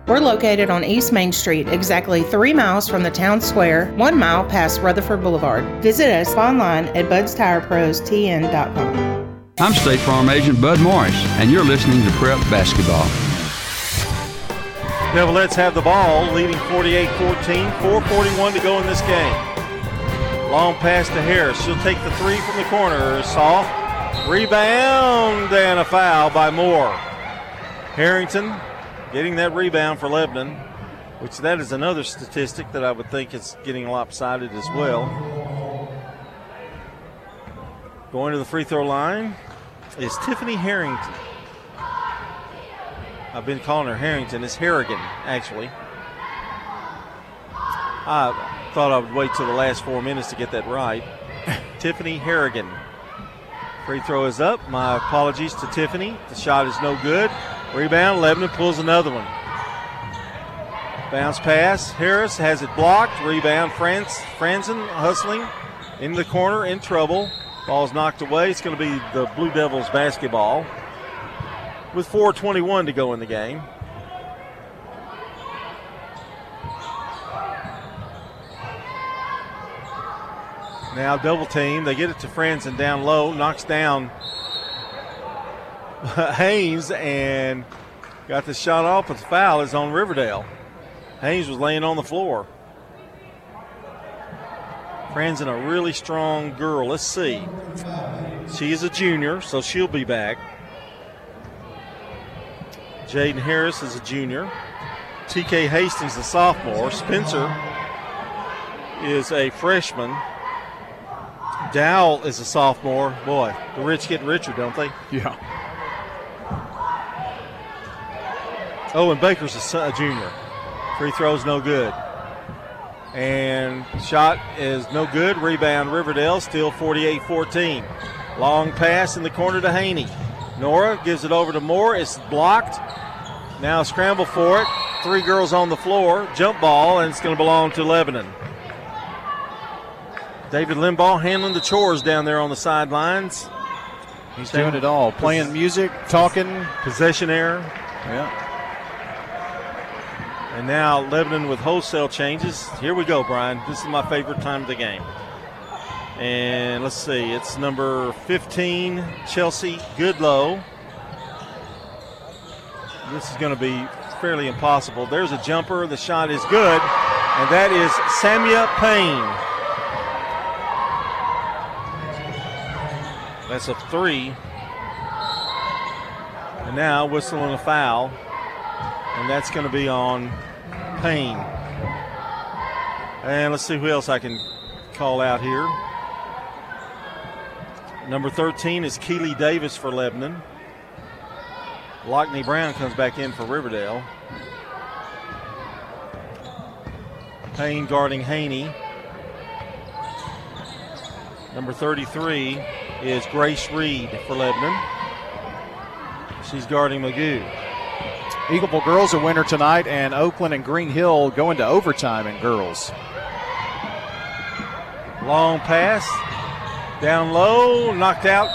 We're located on East Main Street, exactly three miles from the town square, one mile past Rutherford Boulevard. Visit us online at budstireprostn.com. I'm State Farm Agent Bud Morris, and you're listening to Prep Basketball. Devilettes have the ball, leading 48 14, 441 to go in this game. Long pass to Harris. She'll take the three from the corner. Soft. Rebound and a foul by Moore. Harrington getting that rebound for Lebanon, which that is another statistic that I would think is getting lopsided as well. Going to the free throw line is Tiffany Harrington. I've been calling her Harrington. It's Harrigan, actually. I thought I would wait till the last four minutes to get that right. (laughs) Tiffany Harrigan. Free throw is up. My apologies to Tiffany. The shot is no good. Rebound. Lebanon pulls another one. Bounce pass. Harris has it blocked. Rebound. Franz, Franzen hustling in the corner in trouble. Ball's knocked away. It's going to be the Blue Devils basketball with 4.21 to go in the game. Now double team. They get it to Franzen down low. Knocks down (laughs) Haynes and got the shot off, but the foul is on Riverdale. Haynes was laying on the floor. Franzen a really strong girl. Let's see. She is a junior, so she'll be back. Jaden Harris is a junior. TK Hastings, a sophomore. Spencer is a freshman. Dowell is a sophomore. Boy, the rich get richer, don't they? Yeah. Oh, and Baker's a, a junior. Free throw's no good. And shot is no good. Rebound Riverdale, still 48 14. Long pass in the corner to Haney. Nora gives it over to Moore. It's blocked. Now scramble for it. Three girls on the floor. Jump ball, and it's going to belong to Lebanon. David Limbaugh handling the chores down there on the sidelines. He's doing it all. Playing music, talking. Possession error. Yeah. And now Lebanon with wholesale changes. Here we go, Brian. This is my favorite time of the game. And let's see, it's number 15, Chelsea Goodlow. This is going to be fairly impossible. There's a jumper. The shot is good. And that is Samia Payne. That's a three. And now whistling a foul. And that's going to be on Payne. And let's see who else I can call out here. Number 13 is Keeley Davis for Lebanon. Lockney Brown comes back in for Riverdale. Payne guarding Haney. Number 33 is Grace Reed for Lebanon. She's guarding Magoo. Eagleville girls a winner tonight, and Oakland and Green Hill going to overtime in girls. Long pass. Down low, knocked out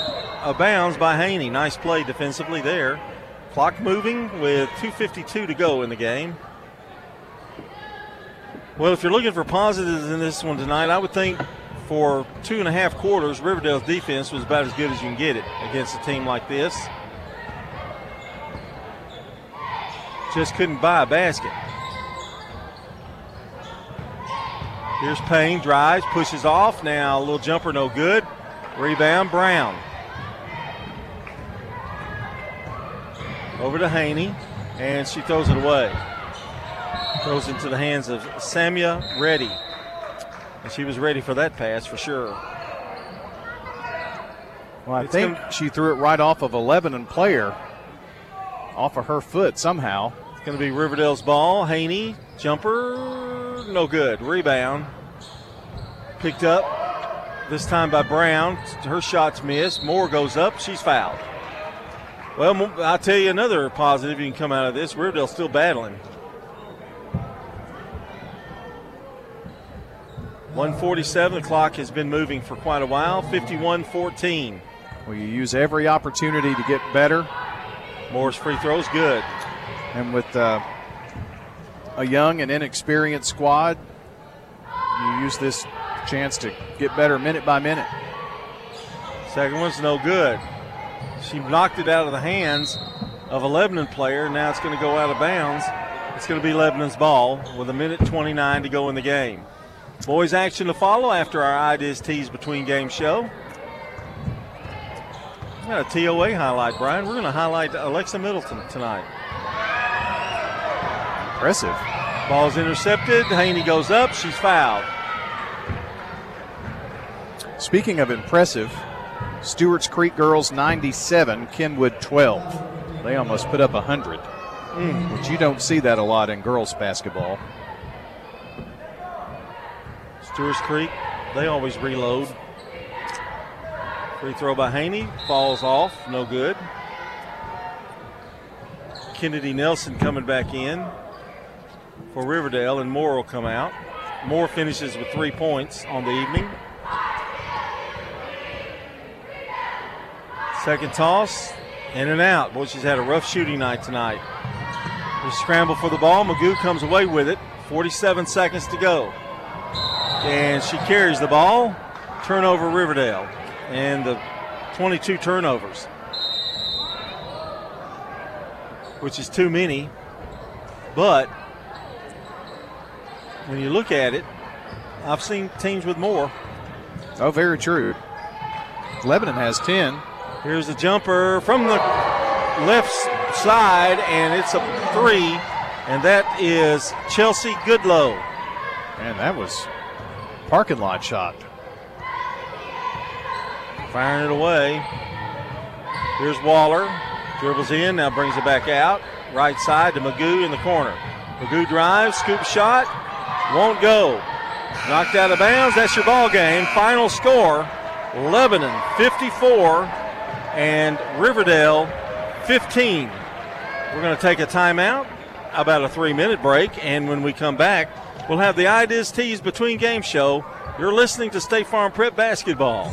of bounds by Haney. Nice play defensively there. Clock moving with 2.52 to go in the game. Well, if you're looking for positives in this one tonight, I would think for two and a half quarters, Riverdale's defense was about as good as you can get it against a team like this. Just couldn't buy a basket. Here's Payne, drives, pushes off. Now a little jumper, no good. Rebound, Brown. Over to Haney, and she throws it away. Throws into the hands of Samia Reddy. And she was ready for that pass for sure. Well, I think she threw it right off of a Lebanon player, off of her foot somehow. It's going to be Riverdale's ball. Haney, jumper, no good. Rebound. Picked up this time by Brown. Her shot's missed. Moore goes up. She's fouled. Well, I'll tell you another positive you can come out of this. Riverdale's still battling. 147. The clock has been moving for quite a while. 51 14. Well, you use every opportunity to get better. Moore's free throws good. And with uh, a young and inexperienced squad, you use this chance to get better minute by minute. Second one's no good. She knocked it out of the hands of a Lebanon player. Now it's going to go out of bounds. It's going to be Lebanon's ball with a minute 29 to go in the game. Boys action to follow after our ideas tease between game show. We got a TOA highlight, Brian. We're going to highlight Alexa Middleton tonight. Impressive. Ball's intercepted. Haney goes up. She's fouled. Speaking of impressive, Stewart's Creek girls 97, Kenwood 12. They almost put up 100, mm. which you don't see that a lot in girls basketball. Stewart's Creek, they always reload. Free throw by Haney, falls off, no good. Kennedy Nelson coming back in for Riverdale, and Moore will come out. Moore finishes with three points on the evening. Second toss, in and out. Boy, she's had a rough shooting night tonight. We scramble for the ball. Magoo comes away with it. 47 seconds to go. And she carries the ball. Turnover Riverdale. And the 22 turnovers, which is too many. But when you look at it, I've seen teams with more. Oh, very true. Lebanon has 10. Here's the jumper from the left side, and it's a three, and that is Chelsea Goodlow. And that was parking lot shot. Firing it away. Here's Waller. Dribbles in, now brings it back out. Right side to Magoo in the corner. Magoo drives, scoop shot, won't go. Knocked out of bounds. That's your ball game. Final score Lebanon 54 and Riverdale 15. We're going to take a timeout, about a three minute break, and when we come back, we'll have the ideas teased between game show. You're listening to State Farm Prep Basketball.